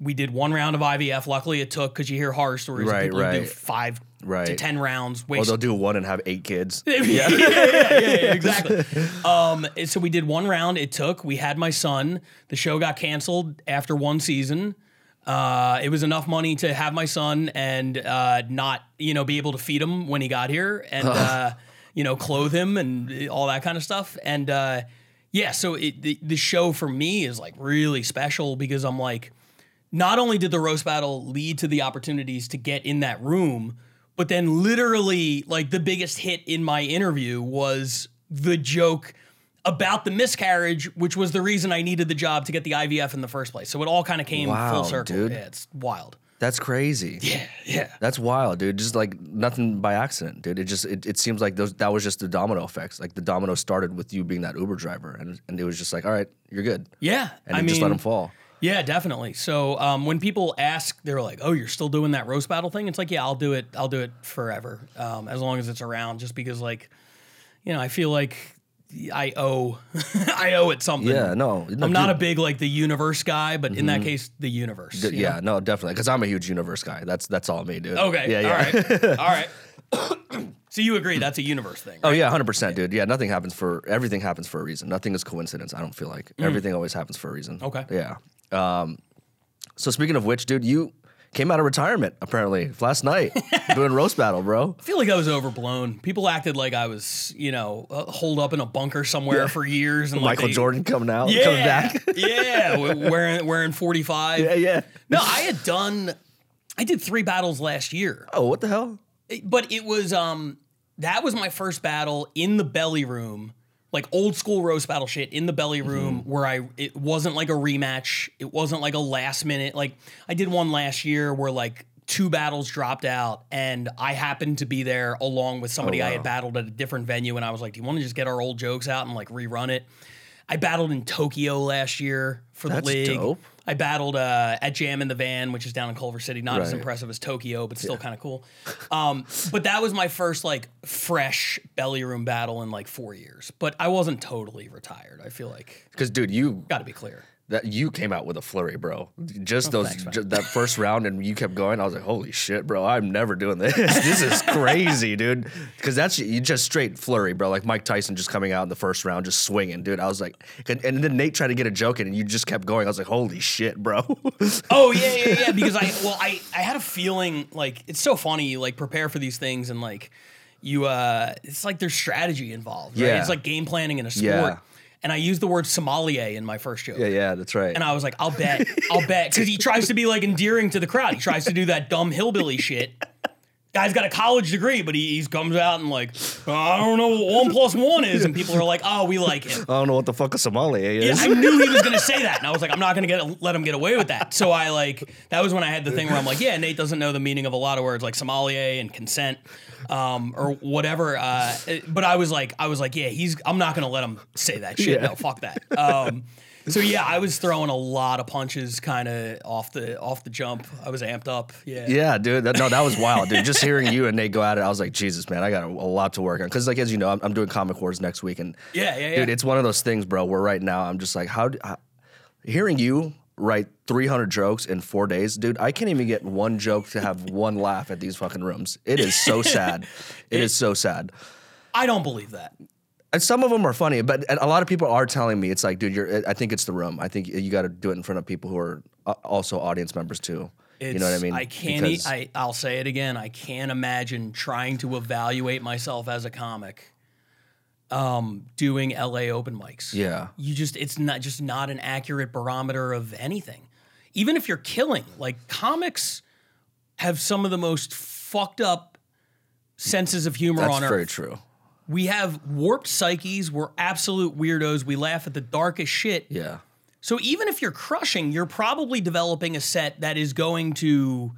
We did one round of IVF. Luckily, it took because you hear horror stories Right, of people who do right. five to 10 rounds. Or waste they'll do one and have eight kids. yeah, yeah, yeah, yeah, yeah, exactly. Um, so we did one round. It took. We had my son. The show got canceled after one season. Uh, it was enough money to have my son and uh, not, you know, be able to feed him when he got here and, uh, you know, clothe him and all that kind of stuff. And uh, yeah, so it, the, the show for me is like really special because I'm like, not only did the roast battle lead to the opportunities to get in that room, but then literally like the biggest hit in my interview was the joke about the miscarriage, which was the reason I needed the job to get the IVF in the first place. So it all kind of came Wow, full circle. dude. Yeah, it's wild. That's crazy. Yeah, yeah. That's wild, dude. Just like nothing by accident, dude. It just it, it seems like those that was just the domino effects. Like the domino started with you being that Uber driver, and and it was just like, all right, you're good, Yeah. and I you mean, just let him fall. Yeah, definitely. So um, when people ask, they're like, "Oh, you're still doing that roast battle thing?" It's like, yeah, I'll do it. I'll do it forever, um, as long as it's around. Just because, like, you know, I feel like I owe, I owe it something. Yeah, no, no I'm not a big like the universe guy, but in that case, the universe. d- yeah, know? no, definitely, because I'm a huge universe guy. That's that's all me, dude. Okay. Yeah, yeah. All right. All right. so you agree that's a universe thing? Oh yeah, hundred percent, dude. Yeah, nothing happens for everything happens for a reason. Nothing is coincidence. I don't feel like everything always happens for a reason. Mm. Okay. Yeah. Um, so speaking of which, dude, you came out of retirement apparently last night doing roast battle, bro. I feel like I was overblown. People acted like I was, you know, uh, holed up in a bunker somewhere for years. And like Michael they- Jordan coming out, yeah, coming back. yeah, wearing wearing 45. yeah, yeah. No, I had done I did 3 battles last year. Oh, what the hell? But it was um that was my first battle in the belly room. Like old school roast battle shit in the belly room mm-hmm. where I it wasn't like a rematch. It wasn't like a last minute like I did one last year where like two battles dropped out, and I happened to be there along with somebody oh, I wow. had battled at a different venue, and I was like, "Do you want to just get our old jokes out and like rerun it?" I battled in Tokyo last year for the That's league. dope. I battled uh, at Jam in the Van, which is down in Culver City. Not as Right. impressive as Tokyo, but still kind of cool. Um, but that was my first like fresh belly room battle in like four years. But I wasn't totally retired. I feel like Because dude, you got to be clear. That you came out with a flurry, bro. Just those Oh, thanks, man. ju- that first round, and you kept going. I was like, holy shit, bro! I'm never doing this. this is crazy, dude. Because that's you just straight flurry, bro. Like Mike Tyson just coming out in the first round, just swinging, dude. I was like, and, and then Nate tried to get a joke in, and you just kept going. I was like, holy shit, bro. Oh yeah, yeah, yeah. Because I well, I I had a feeling like it's so funny. You like prepare for these things and like you uh, it's like there's strategy involved. Right? Yeah. It's like game planning in a sport. Yeah. And I used the word sommelier in my first joke. yeah, yeah, that's right. And I was like, I'll bet, I'll bet, because he tries to be like endearing to the crowd. He tries to do that dumb hillbilly shit. Guy's got a college degree, but he, he comes out and like, "Oh, I don't know what one plus one is, and people are like, oh, we like him. I don't know what the fuck a sommelier Yeah, is. I knew he was gonna say that, and I was like, I'm not gonna get let him get away with that. So I like that was when I had the thing where I'm like, yeah, Nate doesn't know the meaning of a lot of words like sommelier and consent, um, or whatever. Uh, but I was like, I was like, yeah, he's. I'm not gonna let him say that shit. Yeah. No, fuck that. Um, so yeah, I was throwing a lot of punches, kind of off the off the jump. I was amped up. Yeah. Yeah, dude. That, no, that was wild, dude. Just hearing you and Nate go at it, I was like, Jesus, man, I got a, a lot to work on. Because, like, as you know, I'm, I'm doing Comic Wars next week, and Yeah, yeah, yeah. dude, it's one of those things, bro. Where right now I'm just like, how? Do, how hearing you write 300 jokes in four days, dude, I can't even get one joke to have one laugh at these fucking rooms. It is so sad. it is so sad. I don't believe that. And some of them are funny, but a lot of people are telling me it's like, dude, you're. I think it's the room. I think you got to do it in front of people who are uh, also audience members too. you know what I mean? I can't. e- I I'll say it again. I can't imagine trying to evaluate myself as a comic, um, doing LA open mics. Yeah. you just it's not just not an accurate barometer of anything. Even if you're killing, like comics have some of the most fucked up senses of humor That's on very true. We have warped psyches. We're absolute weirdos. We laugh at the darkest shit. Yeah. So even if you're crushing, you're probably developing a set that is going to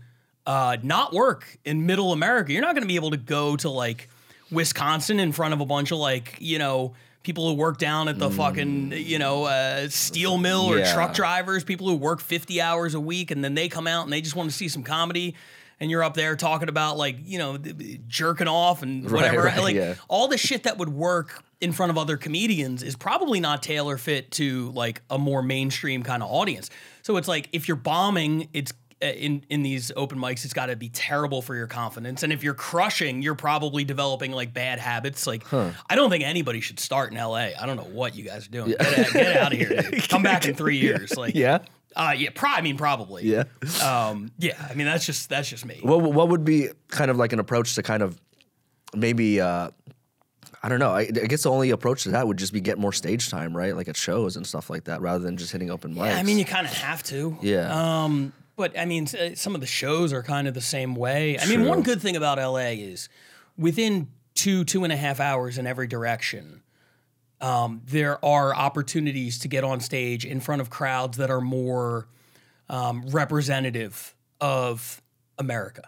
uh, not work in middle America. You're not going to be able to go to like Wisconsin in front of a bunch of like, you know, people who work down at the fucking, you know, uh, steel mill or Yeah. truck drivers, people who work 50 hours a week and then they come out and they just want to see some comedy. And you're up there talking about like, you know, jerking off and whatever. right, like yeah. all the shit that would work in front of other comedians is probably not tailor fit to like a more mainstream kind of audience. So it's like if you're bombing, it's uh, in in these open mics, it's got to be terrible for your confidence. And if you're crushing, you're probably developing like bad habits. Like I don't think anybody should start in LA. I don't know what you guys are doing. Get, out, get out of here. Dude. Come back in three years. Like Yeah. Uh, yeah. Pro- I mean, probably. Yeah. Um, yeah. I mean, that's just that's just me. What what would be kind of like an approach to kind of maybe uh I don't know. I, I guess the only approach to that would just be get more stage time, right? Like at shows and stuff like that, rather than just hitting open mics. Yeah, I mean, you kind of have to. Yeah. Um, but I mean, some of the shows are kind of the same way. I mean, one good thing about LA is within two, two and a half hours in every direction, um, there are opportunities to get on stage in front of crowds that are more um, representative of America.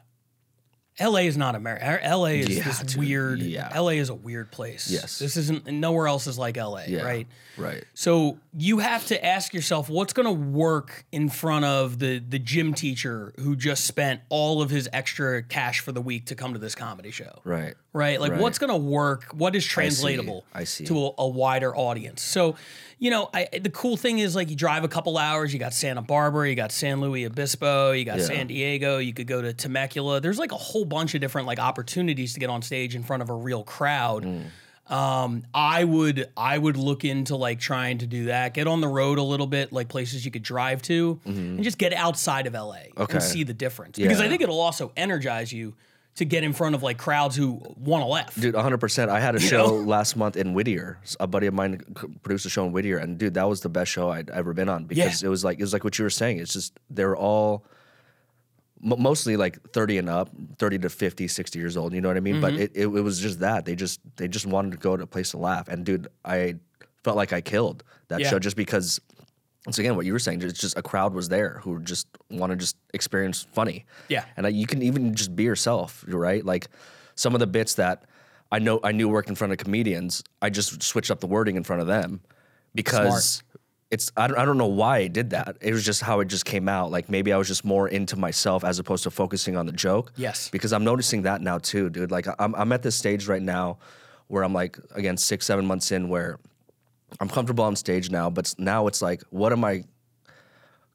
LA is not America. LA is Yeah, this dude. weird. Yeah. LA is a weird place. Yes. This isn't, nowhere else is like LA, yeah. right? Right. So you have to ask yourself what's going to work in front of the the gym teacher who just spent all of his extra cash for the week to come to this comedy show. Right. Right? Like Right. what's going to work? What is translatable I see. to a, a wider audience? So, you know, I, the cool thing is like you drive a couple hours, you got Santa Barbara, you got San Luis Obispo, you got Yeah. San Diego, you could go to Temecula. There's like a whole bunch of different like opportunities to get on stage in front of a real crowd. Mm. Um, I would I would look into like trying to do that. Get on the road a little bit, like places you could drive to, and just get outside of LA Mm-hmm. Okay. and see the difference. Because I think it'll also energize you to get in front of like crowds who want to laugh. Dude, 100%. I had a You show know? last month in Whittier. A buddy of mine produced a show in Whittier, and dude, that was the best show I'd ever been on because it was like it was like what you were saying. It's just they're all mostly like 30 and up, 30 to 50, 60 years old. You know what I mean? Mm-hmm. But it, it, it was just that they just they just wanted to go to a place to laugh, and dude, I felt like I killed that Yeah. show just because once again, what you were saying, it's just a crowd was there who just want to just experience funny. Yeah. And I, you can even just be yourself, right? Like some of the bits that I know I knew worked in front of comedians, I just switched up the wording in front of them because it's I don't, I don't know why I did that. It was just how it just came out. Like maybe I was just more into myself as opposed to focusing on the joke. Yes. Because I'm noticing that now too, dude. Like I'm I'm at this stage right now where I'm like again six seven months in where I'm comfortable on stage now, but now it's like, what am I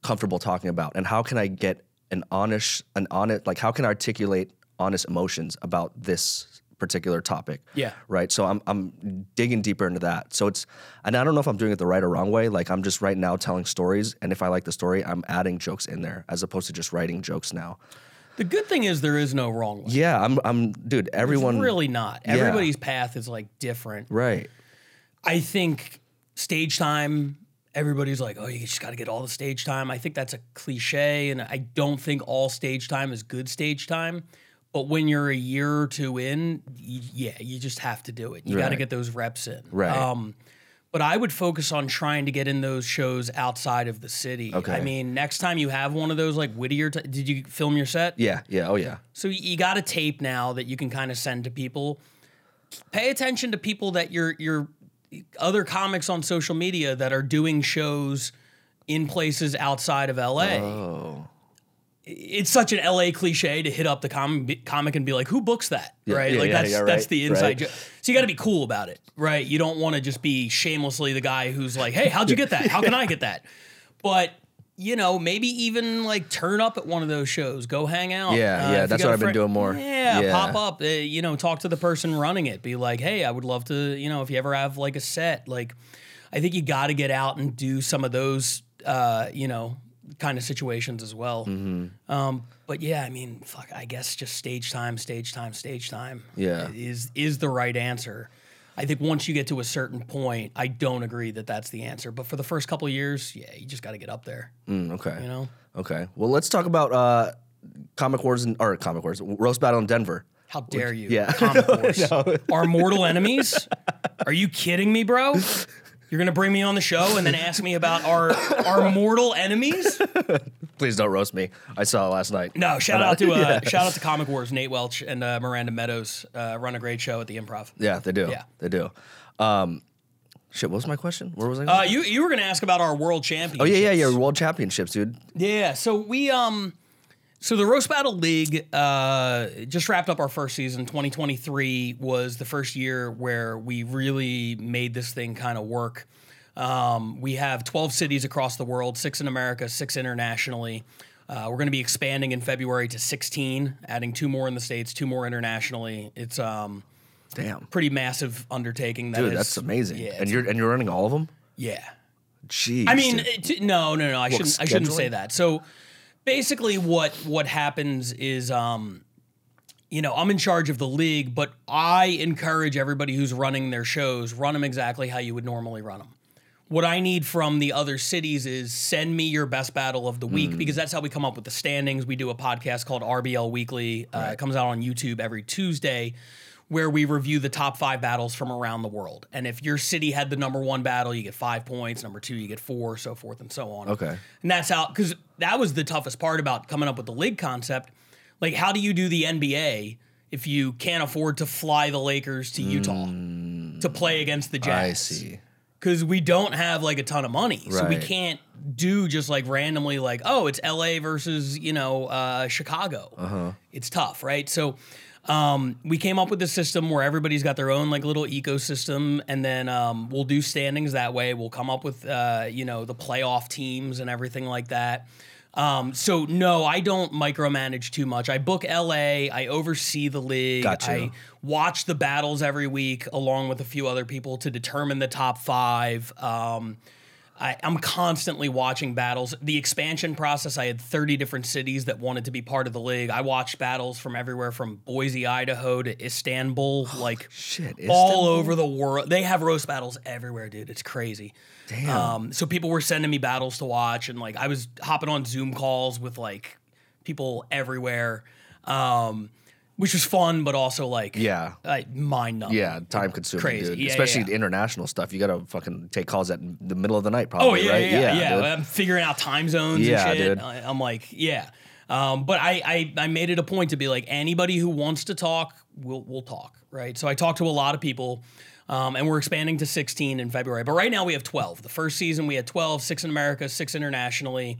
comfortable talking about, and how can I get an honest, an honest, like how can I articulate honest emotions about this particular topic? Yeah. Right. So I'm I'm digging deeper into that. So it's, and I don't know if I'm doing it the right or wrong way. Like I'm just right now telling stories, and if I like the story, I'm adding jokes in there as opposed to just writing jokes now. The good thing is there is no wrong way. Yeah, I'm I'm dude. Everyone It's really not. Yeah. Everybody's path is like different. right. I think stage time, everybody's like, oh, you just got to get all the stage time. I think that's a cliche, and I don't think all stage time is good stage time. But when you're a year or two in, y- yeah, you just have to do it. You got to get those reps in. Right. Um, but I would focus on trying to get in those shows outside of the city. Okay. I mean, next time you have one of those like Whittier, t- did you film your set? Yeah. Yeah. Oh yeah. So you got a tape now that you can kind of send to people. Pay attention to people that your your other comics on social media that are doing shows in places outside of LA. Oh. It's such an LA cliche to hit up the com- comic and be like, "Who books that?" right? yeah, like yeah, that's yeah, that's the inside right. joke. So you got to be cool about it, right? You don't want to just be shamelessly the guy who's like, "Hey, how'd you get that? How can I get that?" But you know, maybe even like turn up at one of those shows, go hang out. Yeah, Uh, yeah, got what I've been friend- doing more. Yeah, Yeah. pop up. Uh, you know, talk to the person running it. Be like, hey, I would love to. You know, if you ever have like a set, like, I think you got to get out and do some of those. Uh, you know, kind of situations as well. Mm-hmm. Um, but yeah, I mean, fuck. I guess just stage time, stage time, stage time. Yeah. is is the right answer. I think once you get to a certain point, I don't agree that that's the answer. But for the first couple of years, yeah, you just got to get up there. Mm, okay. You know. Okay. Well, let's talk about uh, Comic Wars and or Comic Wars roast battle in Denver. How dare you? yeah. Comic Wars. Our mortal enemies? Are you kidding me, bro? You're gonna bring me on the show and then ask me about our our mortal enemies? Please don't roast me. I saw it last night. No, shout out to uh, shout out to Comic Wars, Nate Welch and uh, Miranda Meadows uh, run a great show at the Improv. Yeah, they do. Yeah. They do. Um, shit. What was my question? Where was I? Uh, you you were gonna ask about our world championship. oh yeah, yeah, yeah. World Championships, dude. Yeah, so we um so the Roast Battle League uh just wrapped up our first season. 2023 was the first year where we really made this thing kind of work. Um, we have 12 cities across the world, six in America, six internationally. Uh, we're going to be expanding in February to 16, adding two more in the states, two more internationally. It's um Damn, pretty massive undertaking. That dude, is- that's amazing. Yeah, and you're and you're running all of them. yeah. Jeez. I mean, it, no, no, no. I shouldn't. I shouldn't say that. So basically, what what happens is, um, you know, I'm in charge of the league, but I encourage everybody who's running their shows run them exactly how you would normally run them. What I need from the other cities is send me your best battle of the week because that's how we come up with the standings. We do a podcast called RBL Weekly. Uh, it comes out on YouTube every Tuesday where we review the top five battles from around the world. And if your city had the number one battle, you get five points. Number two, you get four, so forth and so on. Okay. And that's how, because that was the toughest part about coming up with the league concept. Like, how do you do the NBA if you can't afford to fly the Lakers to Utah to play against the Jazz? I see. because we don't have like a ton of money, so we can't do just like randomly like oh it's L.A. versus you know uh, Chicago. Uh-huh. It's tough, right? So um, we came up with a system where everybody's got their own like little ecosystem, and then um, we'll do standings that way. We'll come up with uh, you know the playoff teams and everything like that. Um, so no, I don't micromanage too much. I book LA. I oversee the league. Gotcha. I watch the battles every week along with a few other people to determine the top five. Um, I, I'm constantly watching battles. The expansion process, I had 30 different cities that wanted to be part of the league. I watched battles from everywhere from Boise, Idaho to Istanbul, like Shit. all Istanbul? over the world. They have roast battles everywhere, dude. It's crazy. Damn. Um, so people were sending me battles to watch, and like I was hopping on Zoom calls with like people everywhere. Um, which was fun, but also like Yeah. uh, mind numbing. Yeah, time consuming, Crazy. dude. Yeah, yeah, Especially yeah. international stuff. You gotta fucking take calls at the middle of the night, probably. Oh yeah, right? yeah, yeah. dude. I'm figuring out time zones Yeah, and shit. dude. I'm like, yeah. Um, but I, I I made it a point to be like anybody who wants to talk, we'll we'll talk, right? So I talked to a lot of people. Um, and we're expanding to 16 in February. But right now we have 12. The first season we had 12, six in America, six internationally.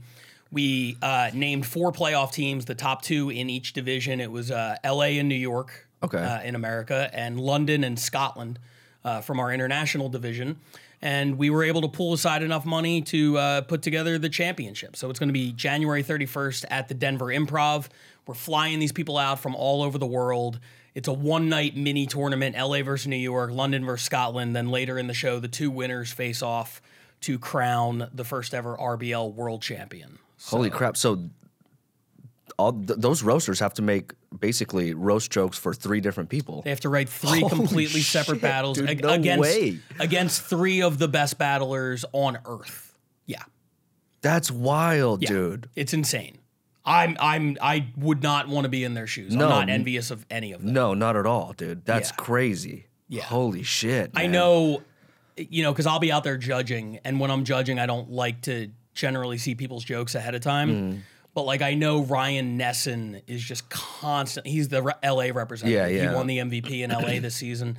We uh, named four playoff teams, the top two in each division. It was uh, LA and New York Okay. uh, in America, and London and Scotland uh, from our international division. And we were able to pull aside enough money to uh, put together the championship. So it's going to be January 31st at the Denver Improv. We're flying these people out from all over the world. It's a one night mini tournament LA versus New York, London versus Scotland. Then later in the show, the two winners face off to crown the first ever RBL world champion. Holy crap! So all th- those roasters have to make basically roast jokes for three different people. They have to write three Holy completely separate battles dude, ag- no against way. against three of the best battlers on Earth. Yeah, That's wild, yeah. dude. It's insane. I'm I'm I would not want to be in their shoes. No. I'm not envious of any of them. No, not at all, dude. That's Yeah. crazy. Yeah. Holy shit. I know, you know, because I'll be out there judging, and when I'm judging, I don't like to generally see people's jokes ahead of time. Mm. But like I know Ryan Nesson is just constant. He's the re- LA representative. Yeah, yeah. He won the MVP in LA this season.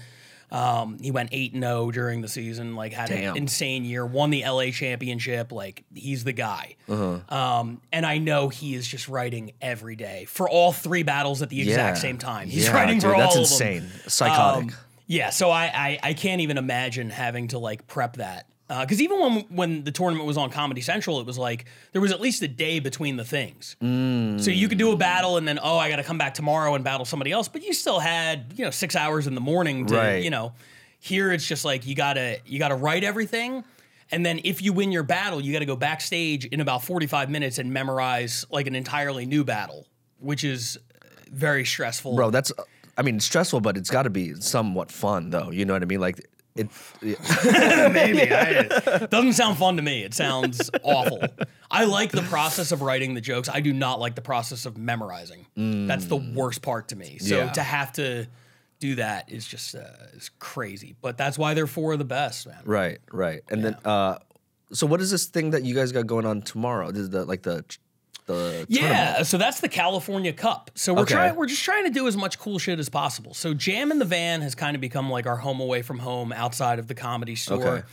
Um, he went eight and zero during the season. Like had Damn. an insane year. Won the LA championship. Like he's the guy. Uh-huh. Um, and I know he is just writing every day for all three battles at the exact Yeah. same time. He's Yeah, writing dude, for that's all of them. insane. Psychotic. Um, yeah, so I, I I can't even imagine having to like prep that Uh, because even when when the tournament was on Comedy Central, it was like there was at least a day between the things. So you could do a battle and then oh I got to come back tomorrow and battle somebody else, but you still had you know six hours in the morning to Right. you know. Here it's just like you gotta you gotta write everything. And then if you win your battle, you got to go backstage in about 45 minutes and memorize like an entirely new battle, which is very stressful. Bro, that's I mean, stressful, but it's got to be somewhat fun though. You know what I mean? Like it Maybe. I, doesn't sound fun to me. It sounds awful. I like the process of writing the jokes. I do not like the process of memorizing. That's the worst part to me. So Yeah. to have to do that is just uh, is crazy. But that's why they're four of the best, man. right, right. And then uh so what is this thing that you guys got going on tomorrow? This is the like the the Yeah, tournament. so that's the California Cup. So we're Okay. trying we're just trying to do as much cool shit as possible. So Jam in the Van has kind of become like our home away from home outside of the comedy store. Okay.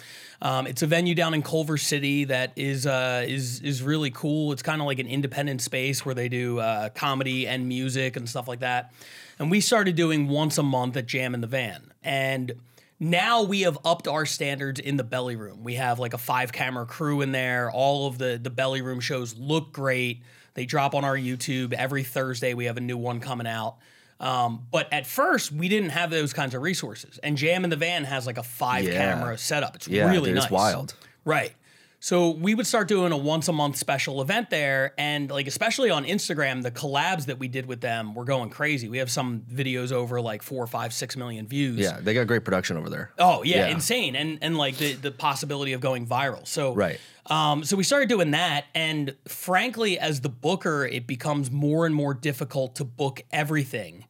Um, it's a venue down in Culver City that is uh, is is really cool. It's kind of like an independent space where they do uh, comedy and music and stuff like that. And we started doing once a month at Jam in the Van, and now we have upped our standards in the belly room. We have like a five camera crew in there. All of the the belly room shows look great. They drop on our YouTube every Thursday. We have a new one coming out. Um, but at first, we didn't have those kinds of resources. And Jam in the Van has like a five Yeah. camera setup. It's Yeah, really dude, nice. it's wild. Right. So we would start doing a once a month special event there, and like especially on Instagram, the collabs that we did with them were going crazy. We have some videos over like four, five, six million views. Yeah, they got great production over there. Oh yeah, Yeah. insane, and and like the the possibility of going viral. So Right. Um, so we started doing that, and frankly, as the booker, it becomes more and more difficult to book everything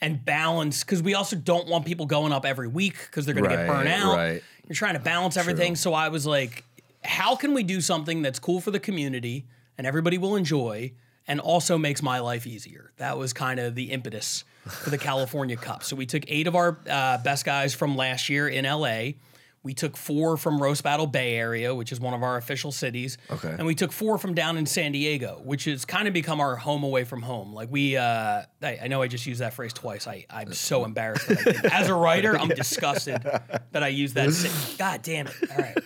and balance because we also don't want people going up every week because they're going to get Right, burnt out. right. You're trying to balance everything. So I was like, how can we do something that's cool for the community and everybody will enjoy and also makes my life easier? That was kind of the impetus for the California Cup. So we took eight of our uh, best guys from last year in LA. We took four from Roast Battle Bay Area, which is one of our official cities. Okay. And we took four from down in San Diego, which has kind of become our home away from home. Like we, uh, I, I know I just used that phrase twice. I, I'm so embarrassed. That I did. As a writer, I'm disgusted that I used that. God damn it! All right.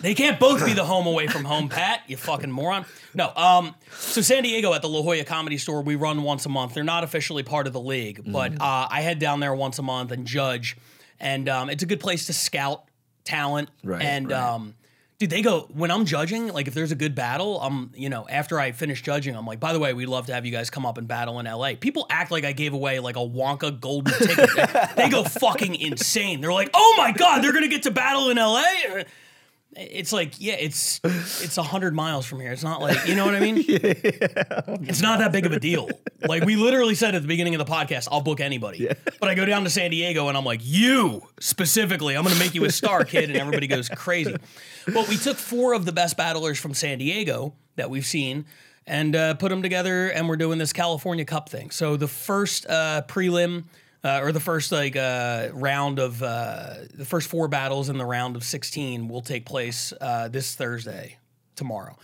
They can't both be the home away from home, Pat. You fucking moron. No. Um. So San Diego at the La Jolla Comedy Store, we run once a month. They're not officially part of the league, but uh, I head down there once a month and judge, and um, it's a good place to scout talent. Right, And right. um, dude, they go when I'm judging. Like if there's a good battle, I'm you know after I finish judging, I'm like, by the way, we'd love to have you guys come up and battle in LA. People act like I gave away like a Wonka golden ticket. they go fucking insane. They're like, oh my god, they're gonna get to battle in LA. It's like, yeah, it's it's a hundred miles from here. It's not like you know what I mean. It's not that big of a deal. Like we literally said at the beginning of the podcast, I'll book anybody. But I go down to San Diego and I'm like, you specifically, I'm gonna make you a star, kid, and everybody goes crazy. But we took four of the best battlers from San Diego that we've seen and uh, put them together, and we're doing this California Cup thing. So the first uh, prelim. Uh, or the first like uh, round of uh, the first four battles in the round of 16 will take place uh, this Thursday, tomorrow,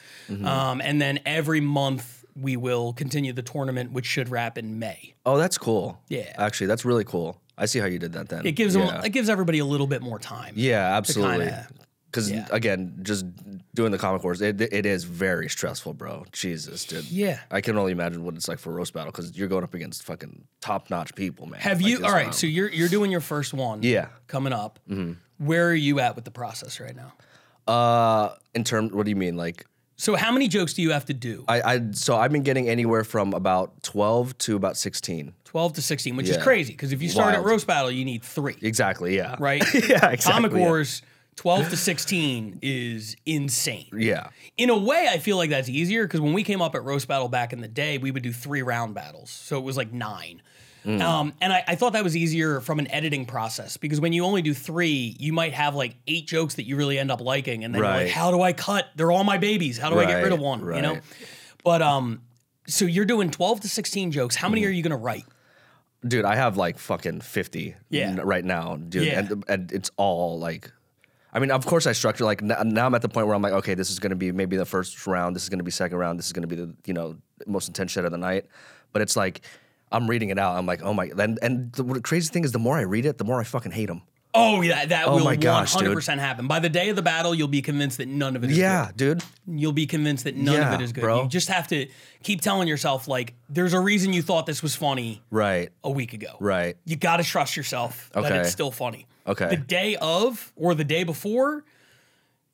um, and then every month we will continue the tournament, which should wrap in May. Oh, that's cool. Yeah. Actually, that's really cool. I see how you did that then. It gives yeah. them, it gives everybody a little bit more time. Yeah, absolutely. kinda- Because yeah. again, just doing the comic wars, it, it is very stressful, bro. Jesus, dude. Yeah. I can only imagine what it's like for roast battle because you're going up against fucking top notch people, man. Have Like, you? All right, wild. so you're you're doing your first one. Yeah. coming up. Where are you at with the process right now? uh, in terms, what do you mean? Like, So how many jokes do you have to do? I, I, so I've been getting anywhere from about 12 to about 16. 12 to 16, which is crazy because if you start at roast battle, you need three, Exactly. Yeah. right? yeah. Exactly. Comic yeah. Wars 12 to 16 is insane. Yeah. In a way, I feel like that's easier because when we came up at roast battle back in the day, we would do three round battles, so it was like nine. Mm. Um, and I, I thought that was easier from an editing process because when you only do three, you might have like eight jokes that you really end up liking, and then you're like, how do I cut? They're all my babies. How do I get rid of one? Right. You know. But um, so you're doing 12 to 16 jokes. How Mm. many are you gonna write? Dude, I have like fucking 50 Yeah. right now, dude. Yeah. And, and it's all like, I mean, of course I structure like n- now I'm at the point where I'm like, okay, this is going to be maybe the first round. This is going to be second round. This is going to be the, you know, most intense shit of the night. But it's like, I'm reading it out. I'm like, oh my, and, and the crazy thing is the more I read it, the more I fucking hate them. Oh yeah, that oh will my gosh, 100% happen. By the day of the battle, you'll be convinced that none of it is good. Yeah, dude. you'll be convinced that none Yeah, of it is good. bro. You just have to keep telling yourself like there's a reason you thought this was funny Right. a week ago. Right. You got to trust yourself that it's still funny. Okay. The day of or the day before,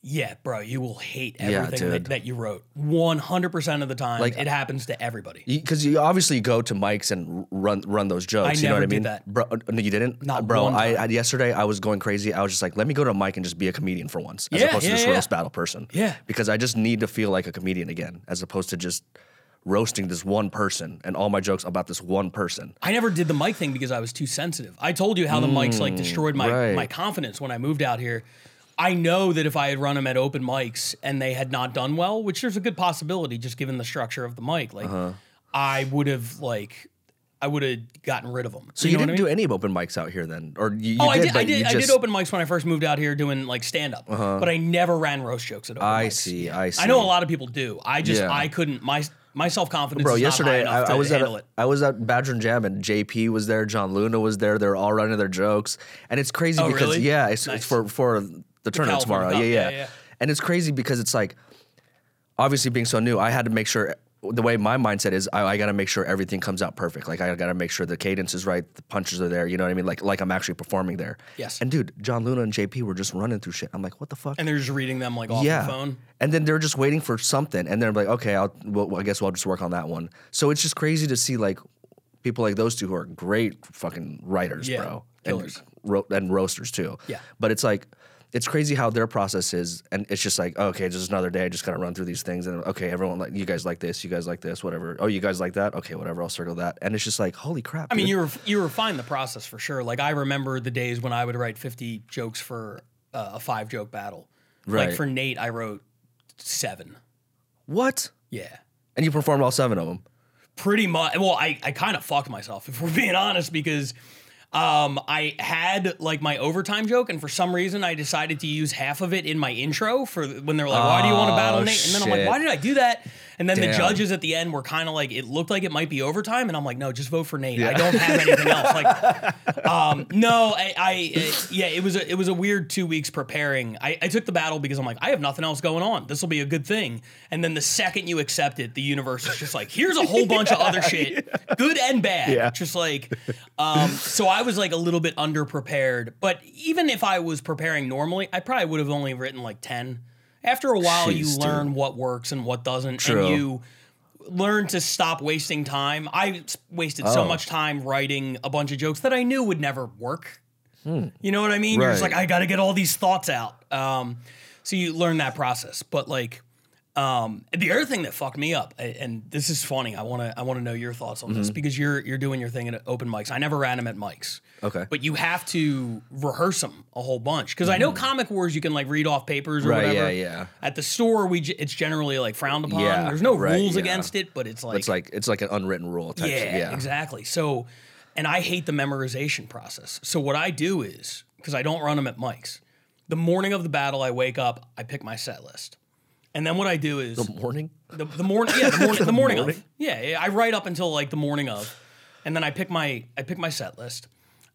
yeah, bro, you will hate Yeah, everything that, that you wrote. 100% of the time, Like- it happens to everybody. Because you, obviously go to mics and run run those jokes. I you know what I mean? that. Bro, uh, no, you didn't. Not bro. I. I yesterday I was going crazy. I was just like, let me go to a mic and just be a comedian for once, as Yeah, opposed yeah, to this yeah. roast battle person. Yeah. Because I just need to feel like a comedian again, as opposed to just roasting this one person and all my jokes about this one person. I never did the mic thing because I was too sensitive. I told you how the mics like destroyed my Mm, right. my confidence when I moved out here. I know that if I had run them at open mics and they had not done well, which there's a good possibility just given the structure of the mic, like Uh-huh. I would have like I would have gotten rid of them. So you, didn't do any open mics out here then, or you, you Oh, did? I did. I did. you I did Uh-huh. open mics when I first moved out here doing like stand up, but I never ran roast jokes at open I mics. see. I see. I know a lot of people do. I just Yeah. I couldn't. My my self confidence. Bro, yesterday not high enough I, I was at handle a, it. I was at Badger and Jam and JP was there, John Luna was there. They're all running their jokes, and it's crazy Oh, because really? yeah, it's, Nice. it's for for the tournament California tomorrow. Yeah, yeah, yeah, yeah. and it's crazy because it's like obviously being so new, I had to make sure. The way my mindset is, I, I got to make sure everything comes out perfect. Like I got to make sure the cadence is right, the punches are there. You know what I mean? Like like I'm actually performing there. Yes. And dude, John Luna and JP were just running through shit. I'm like, what the fuck? And they're just reading them like off yeah. the phone. And then they're just waiting for something, and they're like, okay, I'll, well, I guess we'll just work on that one. So it's just crazy to see like people like those two who are great fucking writers, Yeah, bro, killers. and, ro- and roasters too. Yeah. But it's like, it's crazy how their process is, and it's just like, okay, just another day. I just gotta run through these things, and okay, everyone like, you guys like this, you guys like this, whatever. Oh, you guys like that? Okay, whatever. I'll circle that, and it's just like, holy crap. I mean, you were you refine the process for sure. Like I remember the days when I would write fifty jokes for uh, a five joke battle. Right. Like for Nate, I wrote seven. what? Yeah, And you performed all seven of them. pretty much. Well, I I kind of fucked myself if we're being honest because. Um, I had like my overtime joke, and for some reason, I decided to use half of it in my intro for when they're like, "Why do you want to battle Oh, Nate?" And then I'm like, "Why did I do that?" And then the judges at the end were kind of like, "It looked like it might be overtime," and I'm like, "No, just vote for Nate. I don't have anything else." Like, um, no, I, I it- yeah, it was a it was a weird two weeks preparing. I, I took the battle because I'm like, I have nothing else going on. This will be a good thing. And then the second you accept it, the universe is just like, here's a whole bunch of other shit, good and bad. Yeah. Just like, um, so I was like a little bit underprepared. But even if I was preparing normally, I probably would have only written like ten. After a while, you Jeez, dude. learn what works and what doesn't, True. and you learn to stop wasting time. I wasted so Oh. much time writing a bunch of jokes that I knew would never work. You know what I mean? You're just Right. like, I got to get all these thoughts out. Um, So you learn that process. But like um, the other thing that fucked me up, and this is funny, I wanna I wanna know your thoughts on Mm-hmm. this because you're you're doing your thing at open mics. I never ran them at mics. Okay. But you have to rehearse them a whole bunch because I know mm. Comic Wars you can like read off papers or. Right, whatever. yeah, yeah. At the store, we ge- it's generally like frowned upon. Yeah, There's no right, rules yeah. against it, but it's like It's like it's like an unwritten rule. Type yeah, yeah. exactly. So, and I hate the memorization process. So what I do is because I don't run them at mics. The morning of the battle, I wake up, I pick my set list, and then what I do is The Morning. the, the morning, yeah, the morning, the morning, morning? of, yeah, yeah, I write up until like the morning of, and then I pick my I pick my set list,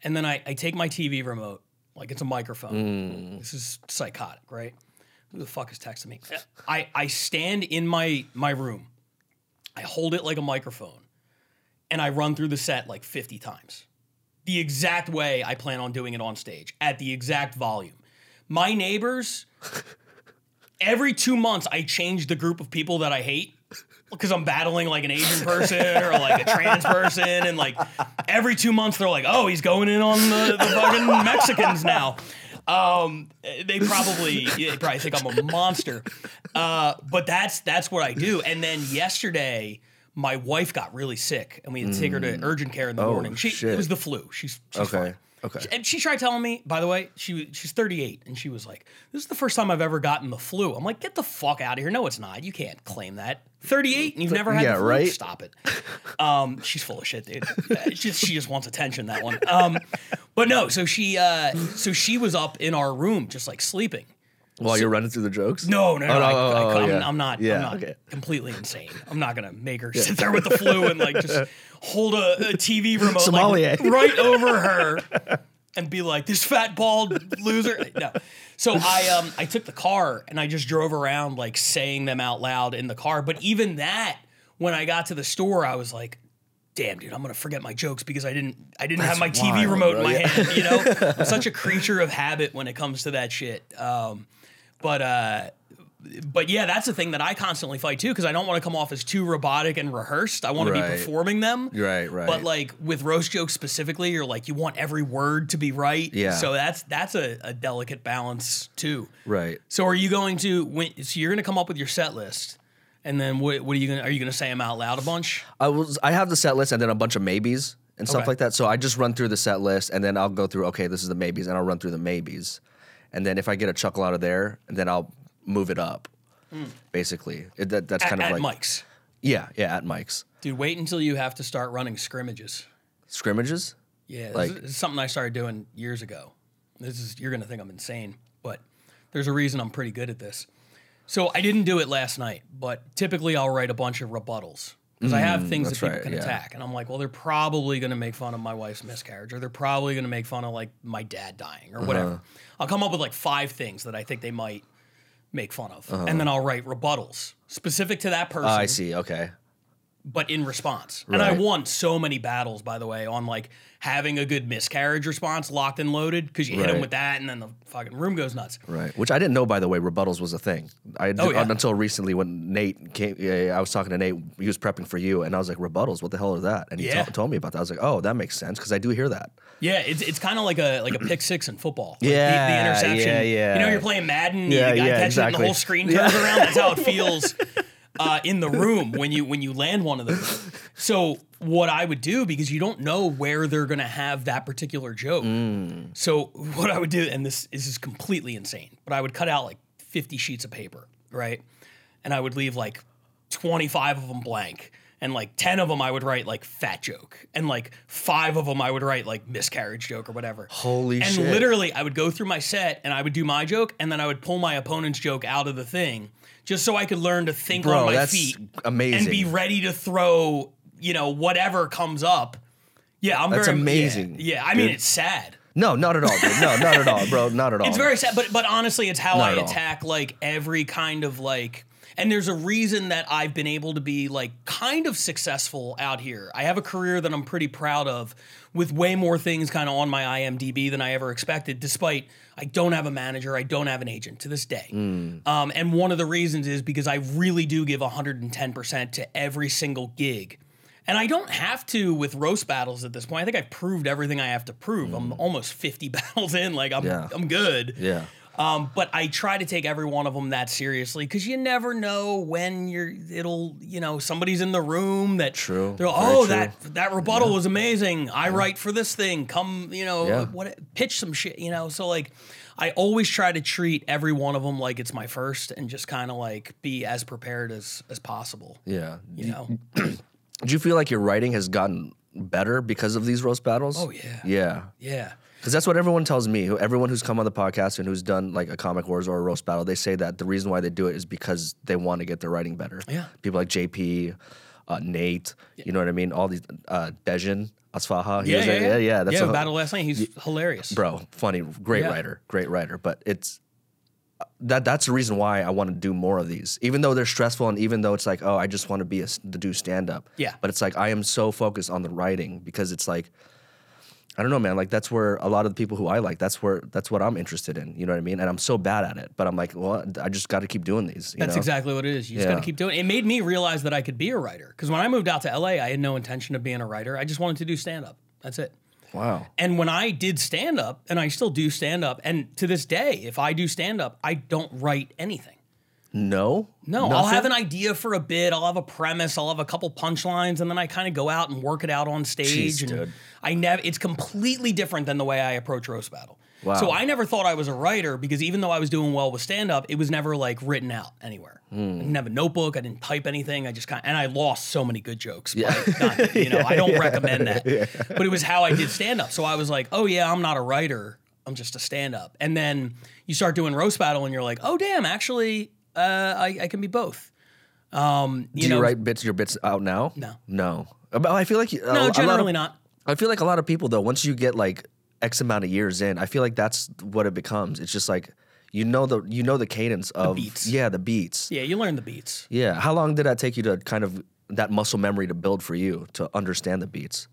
and then I, I take my TV remote like it's a microphone. Mm. This is psychotic, right? Who the fuck is texting me? I I stand in my my room, I hold it like a microphone, and I run through the set like fifty times, the exact way I plan on doing it on stage at the exact volume. My neighbors every two months I change the group of people that I hate because I'm battling like an Asian person or like a trans person, and like every two months they're like, "Oh, he's going in on the, the fucking Mexicans now." Um, they probably they probably think I'm a monster, uh, but that's that's what I do. And then yesterday. My wife got really sick, and we had to take her to urgent care in the morning. She shit. it was the flu. She's, she's Okay. fine. Okay. And she tried telling me, by the way, she she's 38, and she was like, "This is the first time I've ever gotten the flu." I'm like, "Get the fuck out of here! No, it's not. You can't claim that. 38, and you've never had Yeah, the flu. right? Stop it." Um, she's full of shit, dude. It's just she just wants attention. That one. Um, but no, so she uh, so she was up in our room just like sleeping. While you're running through the jokes. No, no, no. Oh, no, I, oh, I, oh, I'm, yeah. Not. Yeah, I'm not okay. completely insane. I'm not gonna make her sit there with the flu and like just hold a, a TV remote like, right over her and be like, "This fat bald loser." No. So I um I took the car and I just drove around like saying them out loud in the car. But even that, when I got to the store, I was like. Damn, dude, I'm gonna forget my jokes because I didn't I didn't have my TV wild, remote bro, in my yeah. hand. You know, I'm such a creature of habit when it comes to that shit. Um, but uh, but yeah, that's the thing that I constantly fight too because I don't want to come off as too robotic and rehearsed. I want to be performing them. Right, right. But like with roast jokes specifically, you're like you want every word to be right. Yeah. So that's that's a, a delicate balance too. Right. So are you going to when, so you're going to come up with your set list, and then what, what are you going to are you going to say them out loud a bunch? I was I have the set list and then a bunch of maybes and stuff Okay. like that. So I just run through the set list and then I'll go through okay, this is the maybes and I'll run through the maybes. And then if I get a chuckle out of there, then I'll move it up. Basically. It, that, that's At, kind of like mics, Yeah, yeah, at mics. dude. Wait until you have to start running scrimmages. Scrimmages? Yeah, Like- this is something I started doing years ago. This is you're gonna think I'm insane, but there's a reason I'm pretty good at this. So I didn't do it last night, but typically I'll write a bunch of rebuttals because I have things that Mm, people right, can yeah. attack, and I'm like, well, they're probably gonna make fun of my wife's miscarriage, or they're probably gonna make fun of like my dad dying, or whatever. Uh-huh. I'll come up with like five things that I think they might make fun of, Uh-huh. and then I'll write rebuttals specific to that person Oh, I see. Okay. But in response. And I won so many battles, by the way, on like having a good miscarriage response locked and loaded because you hit them with that and then the fucking room goes nuts. Right. Which I didn't know, by the way, rebuttals was a thing. I did, Oh, yeah. until recently when Nate came. Yeah, I was talking to Nate. He was prepping for you, and I was like, rebuttals. What the hell is that? And he Yeah. to- told me about that. I was like, oh, that makes sense because I do hear that. Yeah, it's, it's kind of like a like a pick six in football. Like the- the, interception. yeah, yeah. You know, you're playing Madden, Yeah, you got yeah, catch it and exactly. the whole screen turns around. That's how it feels uh, in the room when you when you land one of those. So what I would do because you don't know where they're gonna have that particular joke. Mm. So what I would do, and this, this is completely insane, but I would cut out like 50 sheets of paper, right? And I would leave like 25 of them blank. And like 10 of them I would write like fat joke. And like five of them I would write like miscarriage joke or whatever. Holy and shit. literally I would go through my set and I would do my joke and then I would pull my opponent's joke out of the thing just so I could learn to think Bro, on my that's feet amazing. and be ready to throw, you know, whatever comes up. Yeah, I'm That's very yeah, amazing, Yeah, I mean dude. it's sad. No, not at all, dude. No, not at all, bro. Not at all. It's very sad, but but honestly, it's how Not I at all. attack like every kind of like. And there's a reason that I've been able to be like kind of successful out here. I have a career that I'm pretty proud of, with way more things kind of on my IMDb than I ever expected. Despite I don't have a manager, I don't have an agent to this day. Mm. Um, and one of the reasons is because I really do give 110 percent to every single gig. And I don't have to with roast battles at this point. I think I've proved everything I have to prove. I'm almost 50 battles in. Like I'm Mm. Yeah. I'm good. Yeah. Um, but I try to take every one of them that seriously because you never know when you're. It'll you know somebody's in the room that True. They're, oh true. that that rebuttal was amazing. I write for this thing. Come you know Yeah. what pitch some shit. You know so like. I always try to treat every one of them like it's my first, and just kind of like be as prepared as as possible. Yeah. You know, Do you feel like your writing has gotten better because of these roast battles? Oh, yeah. Yeah. yeah. Because that's what everyone tells me. Everyone who's come on the podcast and who's done like a comic wars or a roast battle, they say that the reason why they do it is because they want to get their writing better. Yeah. People like JP, uh, Nate, you know what I mean? All these, uh, Dejan, Asfaha. he was there. yeah, yeah. That's yeah. a- battle last night. He's hilarious. bro, funny, great Yeah. writer, great writer. But it's uh, that that's the reason why I want to do more of these, even though they're stressful and even though it's like, oh, I just want to be a, to do stand up. Yeah. But it's like I am so focused on the writing because it's like. I don't know, man. Like that's where a lot of the people who I like, that's where that's what I'm interested in. You know what I mean? And I'm so bad at it, but I'm like, well, I just got to keep doing these. You That's know? exactly what it is. You just got to keep doing it. It made me realize that I could be a writer because when I moved out to LA, I had no intention of being a writer. I just wanted to do stand up. That's it. Wow. And when I did stand up, and I still do stand up, and to this day, if I do stand up, I don't write anything. No. No, I'll have an idea for a bit. I'll have a premise. I'll have a couple punchlines, and then I kind of go out and work it out on stage. Jeez, and dude. I never. It's completely different than the way I approach roast battle. Wow. So I never thought I was a writer because even though I was doing well with stand up, it was never like written out anywhere. Hmm. I didn't have a notebook. I didn't type anything. I just kind and I lost so many good jokes. Yeah. Not, you know, I don't recommend that. But it was how I did stand up. So I was like, oh yeah, I'm not a writer. I'm just a stand up. And then you start doing roast battle, and you're like, oh damn, actually, uh, I, I can be both. Um, you Do know, you write bits? Your bits out now? No. No. But I feel like you- a- a lot no, of- generally not. I feel like a lot of people though, once you get like X amount of years in, I feel like that's what it becomes. It's just like you know the you know the cadence of beats. yeah the beats. Yeah, you learn the beats. Yeah. How long did that take you to kind of that muscle memory to build for you to understand the beats?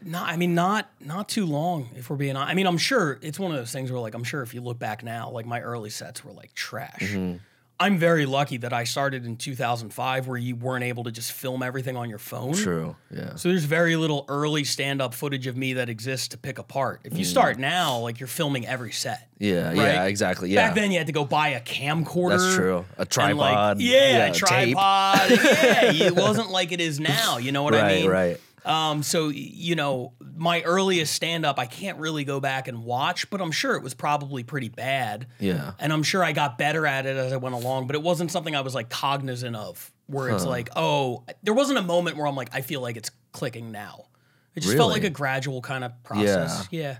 No, I mean not not too long. If we're being, hon- I mean, I'm sure it's one of those things where like I'm sure if you look back now, like my early sets were like trash. Mm-hmm. I'm very lucky that I started in 2005, where you weren't able to just film everything on your phone. True. Yeah. So there's very little early stand-up footage of me that exists to pick apart. If you start now, like you're filming every set. Mm. Yeah. right? Yeah. Exactly. Yeah. Back then, you had to go buy a camcorder. That's true. A and, like, tripod. yeah, tape. tripod. yeah, it wasn't like it is now. You know what I mean? Right. mean? Right. Um, so you know, my earliest stand up, I can't really go back and watch, but I'm sure it was probably pretty bad. Yeah. And I'm sure I got better at it as I went along, but it wasn't something I was like cognizant of where it's like, oh, there wasn't a moment where I'm like, I feel like it's clicking now. It just felt like a gradual kind of process. Yeah. yeah.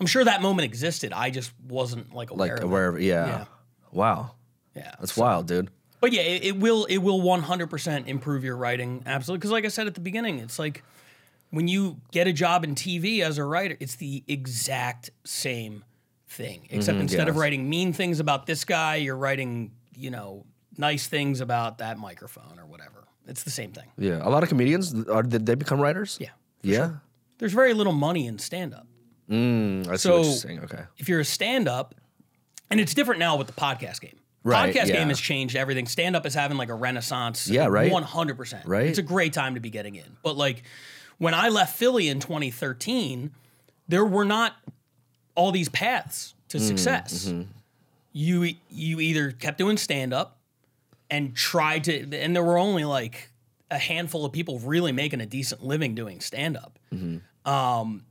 I'm sure that moment existed. I just wasn't like aware Like of it. wherever. Yeah. Yeah. Wow. Yeah. That's wild, dude. But yeah, it, it will it will 100% improve your writing absolutely because like I said at the beginning, it's like when you get a job in TV as a writer, it's the exact same thing except instead of writing mean things about this guy, you're writing, you know, nice things about that microphone or whatever. It's the same thing. Yeah. A lot of comedians are did they become writers? Yeah. Yeah. There's very little money in stand up. Mm, I see So- what you're saying. Okay. if you're a stand up, and it's different now with the podcast game. Right, podcast yeah. game has changed everything. Stand up is having like a renaissance. Yeah, right? 100%. Right. It's a great time to be getting in. But like when I left Philly in 2013, there were not all these paths Mm, to success. mm-hmm. You you either kept doing stand up and tried to and there were only like a handful of people really making a decent living doing stand up. Mm-hmm. Um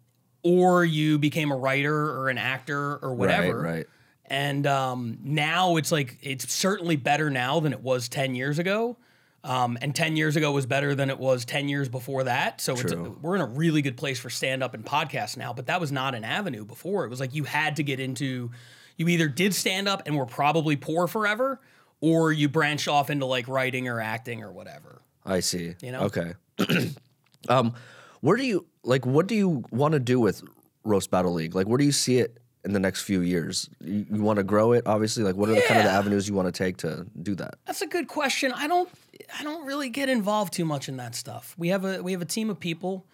or you became a writer or an actor or whatever. Right. Right. And um, now it's like it's certainly better now than it was ten years ago. Um, and ten years ago was better than it was ten years before that. So it's True. we're in a really good place for stand up and podcast now. But that was not an avenue before. It was like you had to get into. You either did stand up and were probably poor forever, or you branched off into like writing or acting or whatever. I see. You know? Okay. um, where do you like? What do you want to do with roast battle league? Like, where do you see it in the next few years? You, you want to grow it, obviously. Like, what are the kind of the avenues you want to take to do that? That's a good question. I don't I don't really get involved too much in that stuff. We have a we have a team of people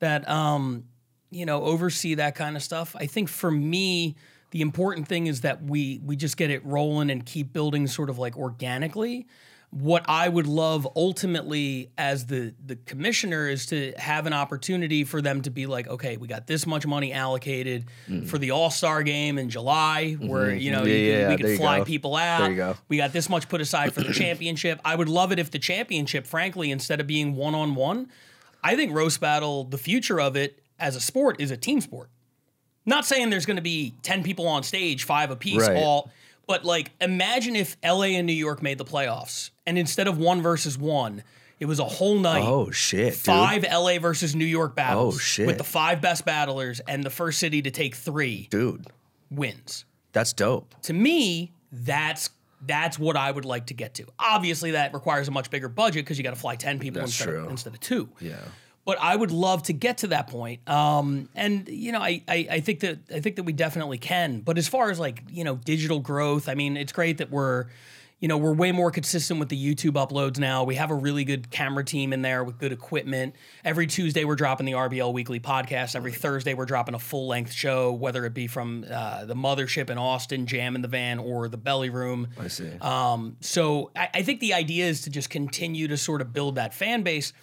that um you know oversee that kind of stuff. I think for me the important thing is that we we just get it rolling and keep building sort of like organically. What I would love ultimately as the the commissioner is to have an opportunity for them to be like, okay, we got this much money allocated for the All Star game in July, where you know Mm. Mm-hmm. Yeah, you can, yeah, we can fly people out. There you go. We got this much put aside for the championship. I would love it if the championship, frankly, instead of being one on one, I think roast battle, the future of it as a sport is a team sport. Not saying there's going to be 10 people on stage, five apiece, Right. all, but like imagine if LA and New York made the playoffs and instead of one versus one, it was a whole night. Oh shit, dude. Five LA versus New York battles Oh, shit. with the five best battlers and the first city to take three dude. wins That's dope. to me, that's that's what I would like to get to. Obviously, that requires a much bigger budget because you got to fly ten people instead of, instead of two. Yeah. But I would love to get to that point. Um, and you know, I, I I think that I think that we definitely can. But as far as like you know, digital growth, I mean, it's great that we're you know, we're way more consistent with the YouTube uploads now. We have a really good camera team in there with good equipment. Every Tuesday, we're dropping the RBL Weekly podcast. Every Thursday, we're dropping a full length show, whether it be from uh, the Mothership in Austin, Jam in the Van, or the Belly Room. I see. Um, so I, I think the idea is to just continue to sort of build that fan base.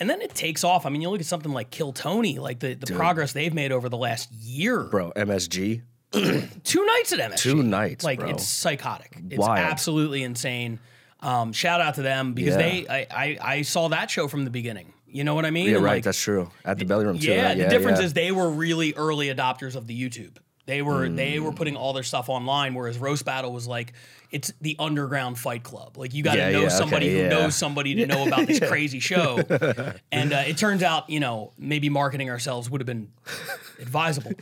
And then it takes off. I mean, you look at something like Kill Tony, like the, the progress they've made over the last year. Bro, MSG. Two nights at MSG. Two nights, bro. Like bro. it's psychotic. It's Wild. absolutely insane. Um, shout out to them because Yeah. they I, I I saw that show from the beginning. You know what I mean? Yeah, And, right. like, that's true. At the belly room too. yeah, right? the difference yeah. is they were really early adopters of the YouTube. They were they Mm. were putting all their stuff online, whereas Roast Battle was like it's the underground fight club. Like you got to Yeah, know yeah, somebody okay, who yeah. knows somebody to know about this crazy show. And uh, it turns out, you know, maybe marketing ourselves would have been advisable,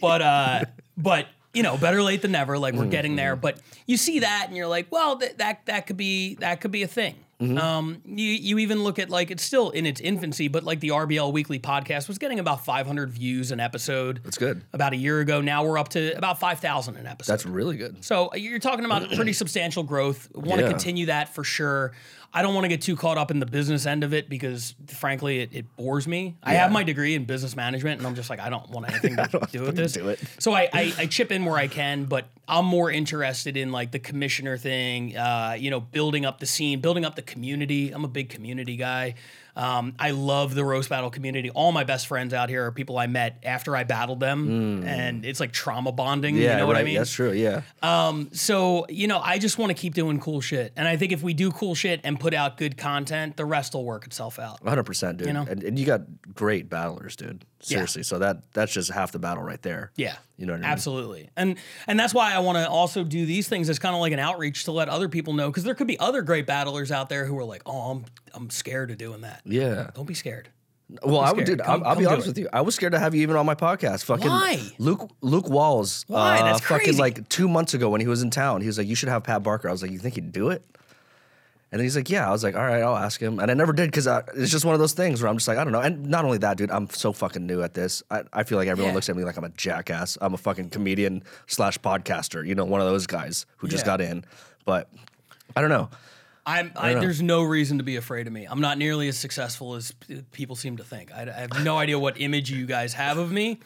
but uh, but you know, better late than never. Like we're getting there, Mm-hmm. but you see that and you're like, well, th- that that could be that could be a thing. Mm-hmm. Um, you you even look at like it's still in its infancy, but like the RBL Weekly podcast was getting about 500 views an episode. That's good. About a year ago, now we're up to about 5,000 an episode. That's really good. So uh, you're talking about pretty substantial growth. Want to Yeah. continue that for sure. I don't want to get too caught up in the business end of it because, frankly, it, it bores me. I have my degree in business management, and I'm just like, I don't want anything to do with this. do it. So I, I, I chip in where I can, but I'm more interested in like the commissioner thing. Uh, you know, building up the scene, building up the community. I'm a big community guy. Um, I love the roast battle community. All my best friends out here are people I met after I battled them, and it's like trauma bonding. Mm. Yeah, you know what. I mean? That's true. Yeah. Um, So, you know, I just want to keep doing cool shit. And I think if we do cool shit and put out good content, the rest will work itself out. 100%, dude. You know? and, and you got great battlers, dude. Seriously. So that that's just half the battle right there. Yeah. You know what I mean? Absolutely. And and that's why I want to also do these things as kind of like an outreach to let other people know because there could be other great battlers out there who are like, "Oh, I'm I'm scared of doing that." Yeah. Don't be scared. Well, I would, dude. Come- I'll, I'll come be honest it. with you. I was scared to have you even on my podcast. Fucking Why? Luke Luke Walls. Why? Uh, That's fucking crazy. like two months ago when he was in town. He was like, "You should have Pat Barker." I was like, "You think he'd do it?" And he's like, "Yeah." I was like, "All right, I'll ask him." And I never did because it's just one of those things where I'm just like, I don't know. And not only that, dude, I'm so fucking new at this. I, I feel like everyone Yeah. looks at me like I'm a jackass. I'm a fucking comedian slash podcaster. You know, one of those guys who just Yeah. got in. But I don't know. I'm, I, know. there's no reason to be afraid of me. I'm not nearly as successful as people seem to think. I, I have no idea what image you guys have of me.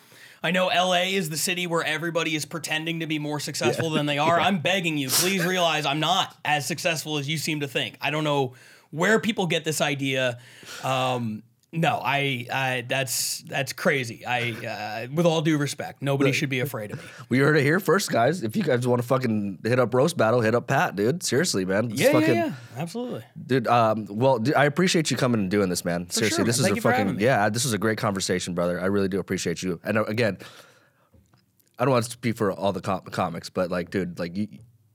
I know LA is the city where everybody is pretending to be more successful than they are. I'm begging you, please realize I'm not as successful as you seem to think. I don't know where people get this idea. Um, no, I, I that's that's crazy. I, uh, with all due respect, nobody should be afraid of me. We heard it here first, guys. If you guys want to fucking hit up roast battle, hit up Pat, dude. Seriously, man. It's Yeah, fucking, yeah, yeah, absolutely. Dude, um, well, dude, I appreciate you coming and doing this, man. Seriously, sure, this man. is Thank a fucking yeah. This is a great conversation, brother. I really do appreciate you. And uh, again, I don't want to speak for all the com- comics, but like, dude, like you,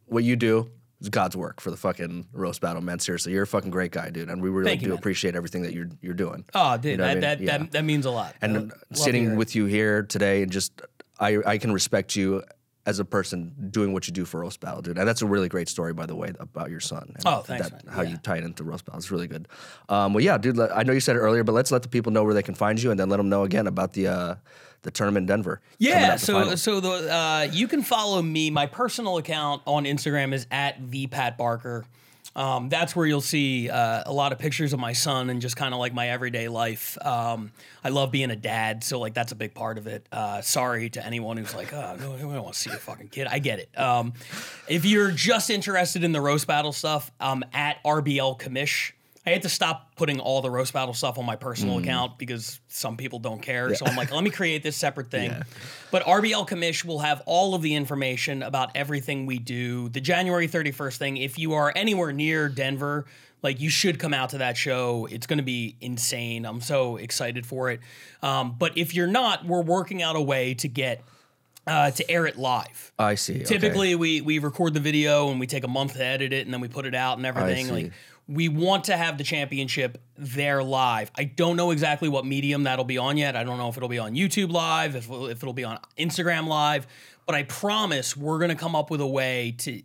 what you do is God's work for the fucking roast battle, man. Seriously, you're a fucking great guy, dude, and we really Thank do man. appreciate everything that you're you're doing. Oh, dude, know what I that, mean? that, Yeah. that that means a lot. and sitting with you here today and just I I can respect you as a person doing what you do for roast battle, dude. And that's a really great story, by the way, about your son. And Oh, thanks, that-. How Yeah. you it into roast battle. It's really good. Um, well, yeah, dude. I know you said it earlier, but let's let the people know where they can find you, and then let them know again about the uh, the tournament in Denver. Yeah, so so the uh, you can follow me. My personal account on Instagram is at the Pat Barker. Um, that's where you'll see uh, a lot of pictures of my son and just kind of like my everyday life. Um, I love being a dad, so like that's a big part of it. Uh, sorry to anyone who's like, oh, no, I don't want to see a fucking kid. I get it. Um, if you're just interested in the roast battle stuff, um, at RBL Commish. I had to stop putting all the roast battle stuff on my personal account because some people don't care. So I'm like, let me create this separate thing. But RBL Commish will have all of the information about everything we do. The January 31st thing, if you are anywhere near Denver, like you should come out to that show. It's going to be insane. I'm so excited for it. Um, but if you're not, we're working out a way to get uh, to air it live. I see. okay. Typically, we we record the video and we take a month to edit it, and then we put it out and everything. Like we want to have the championship there live. I don't know exactly what medium that'll be on yet. I don't know if it'll be on YouTube live, if it'll, if it'll be on Instagram live. But I promise we're gonna come up with a way to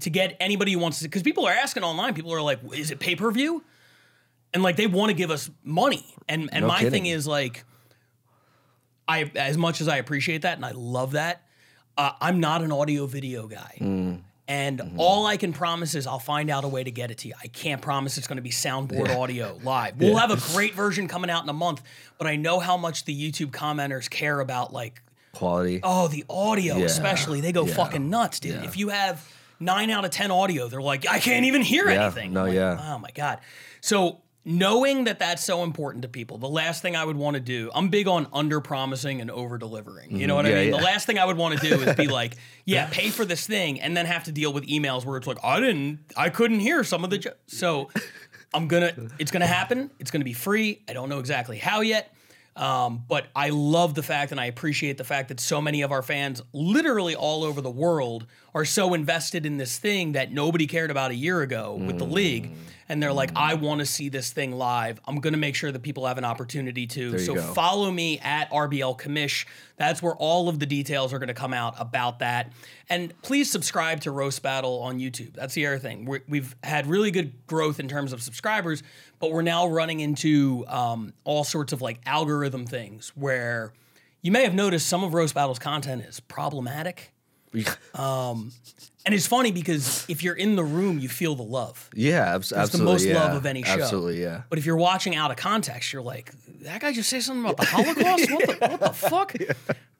to get anybody who wants to. Because people are asking online. People are like, "Is it pay per view?" And like they want to give us money. And and No my kidding. thing is like. I as much as I appreciate that and I love that, uh, I'm not an audio video guy. Mm. And Mm-hmm. all I can promise is I'll find out a way to get it to you. I can't promise it's going to be soundboard audio live. We'll have a great version coming out in a month, but I know how much the YouTube commenters care about like Quality. oh the audio Yeah. especially. They go Yeah. fucking nuts, dude. Yeah. If you have 9 out of 10 audio, they're like I can't even hear Yeah. anything. No, like, yeah. Oh my god. So knowing that that's so important to people, the last thing I would want to do, I'm big on under promising and over delivering. You know what Mm-hmm. Yeah, I mean? yeah. The last thing I would want to do is be like, yeah, pay for this thing, and then have to deal with emails where it's like, I didn't, I couldn't hear some of the. Jo-. So I'm gonna, it's gonna happen. It's gonna be free. I don't know exactly how yet. Um, but I love the fact and I appreciate the fact that so many of our fans, literally all over the world, are so invested in this thing that nobody cared about a year ago with the league. And they're like, I want to see this thing live. I'm going to make sure that people have an opportunity to. so go. follow me at RBL Commish. That's where all of the details are going to come out about that. And please subscribe to Roast Battle on YouTube. That's the other thing. We're, we've had really good growth in terms of subscribers, but we're now running into um, all sorts of like algorithm things where you may have noticed some of Roast Battle's content is problematic. And it's funny because if you're in the room, you feel the love. yeah, the absolutely. most yeah. love of any show. Absolutely, yeah. But if you're watching out of context, you're like, that guy just say something about the Holocaust? What the, what the fuck?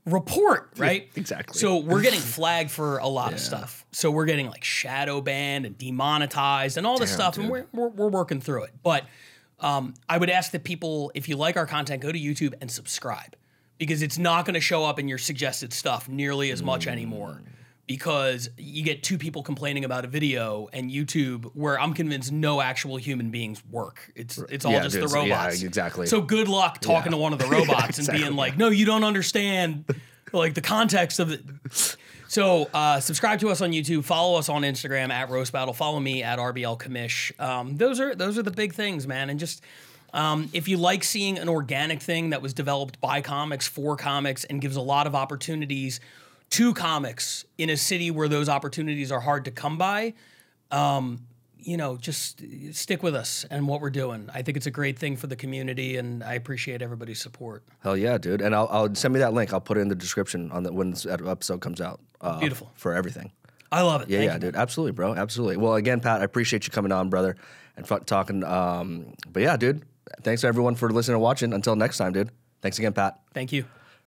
Report, right? exactly. So we're getting flagged for a lot of stuff. So we're getting like shadow banned and demonetized and all this Damn, stuff, and we're, we're, we're working through it. But um, I would ask that people, if you like our content, go to YouTube and subscribe because it's not going to show up in your suggested stuff nearly as Mm. much anymore. Because you get two people complaining about a video and YouTube, where I'm convinced no actual human beings work. It's it's all Yeah, just the so- yeah, robots. exactly. So good luck talking Yeah. to one of the robots and being like, "No, you don't understand." like the context of it. So uh, subscribe to us on YouTube. Follow us on Instagram at Roast Battle. Follow me at RBL Commish. Um, those are those are the big things, man. And just um, if you like seeing an organic thing that was developed by comics for comics and gives a lot of opportunities to comics in a city where those opportunities are hard to come by, um, you know, just stick with us and what we're doing. I think it's a great thing for the community, and I appreciate everybody's support. Hell yeah, dude. And I'll, I'll send me that link. I'll put it in the description on the when this episode comes out. Uh, Beautiful. for everything. I love it. Yeah, Thank yeah, you. dude. Absolutely, bro. Absolutely. Well, again, Pat, I appreciate you coming on, brother, and fu- talking. Um, but yeah, dude. Thanks everyone for listening and watching. Until next time, dude. Thanks again, Pat. Thank you.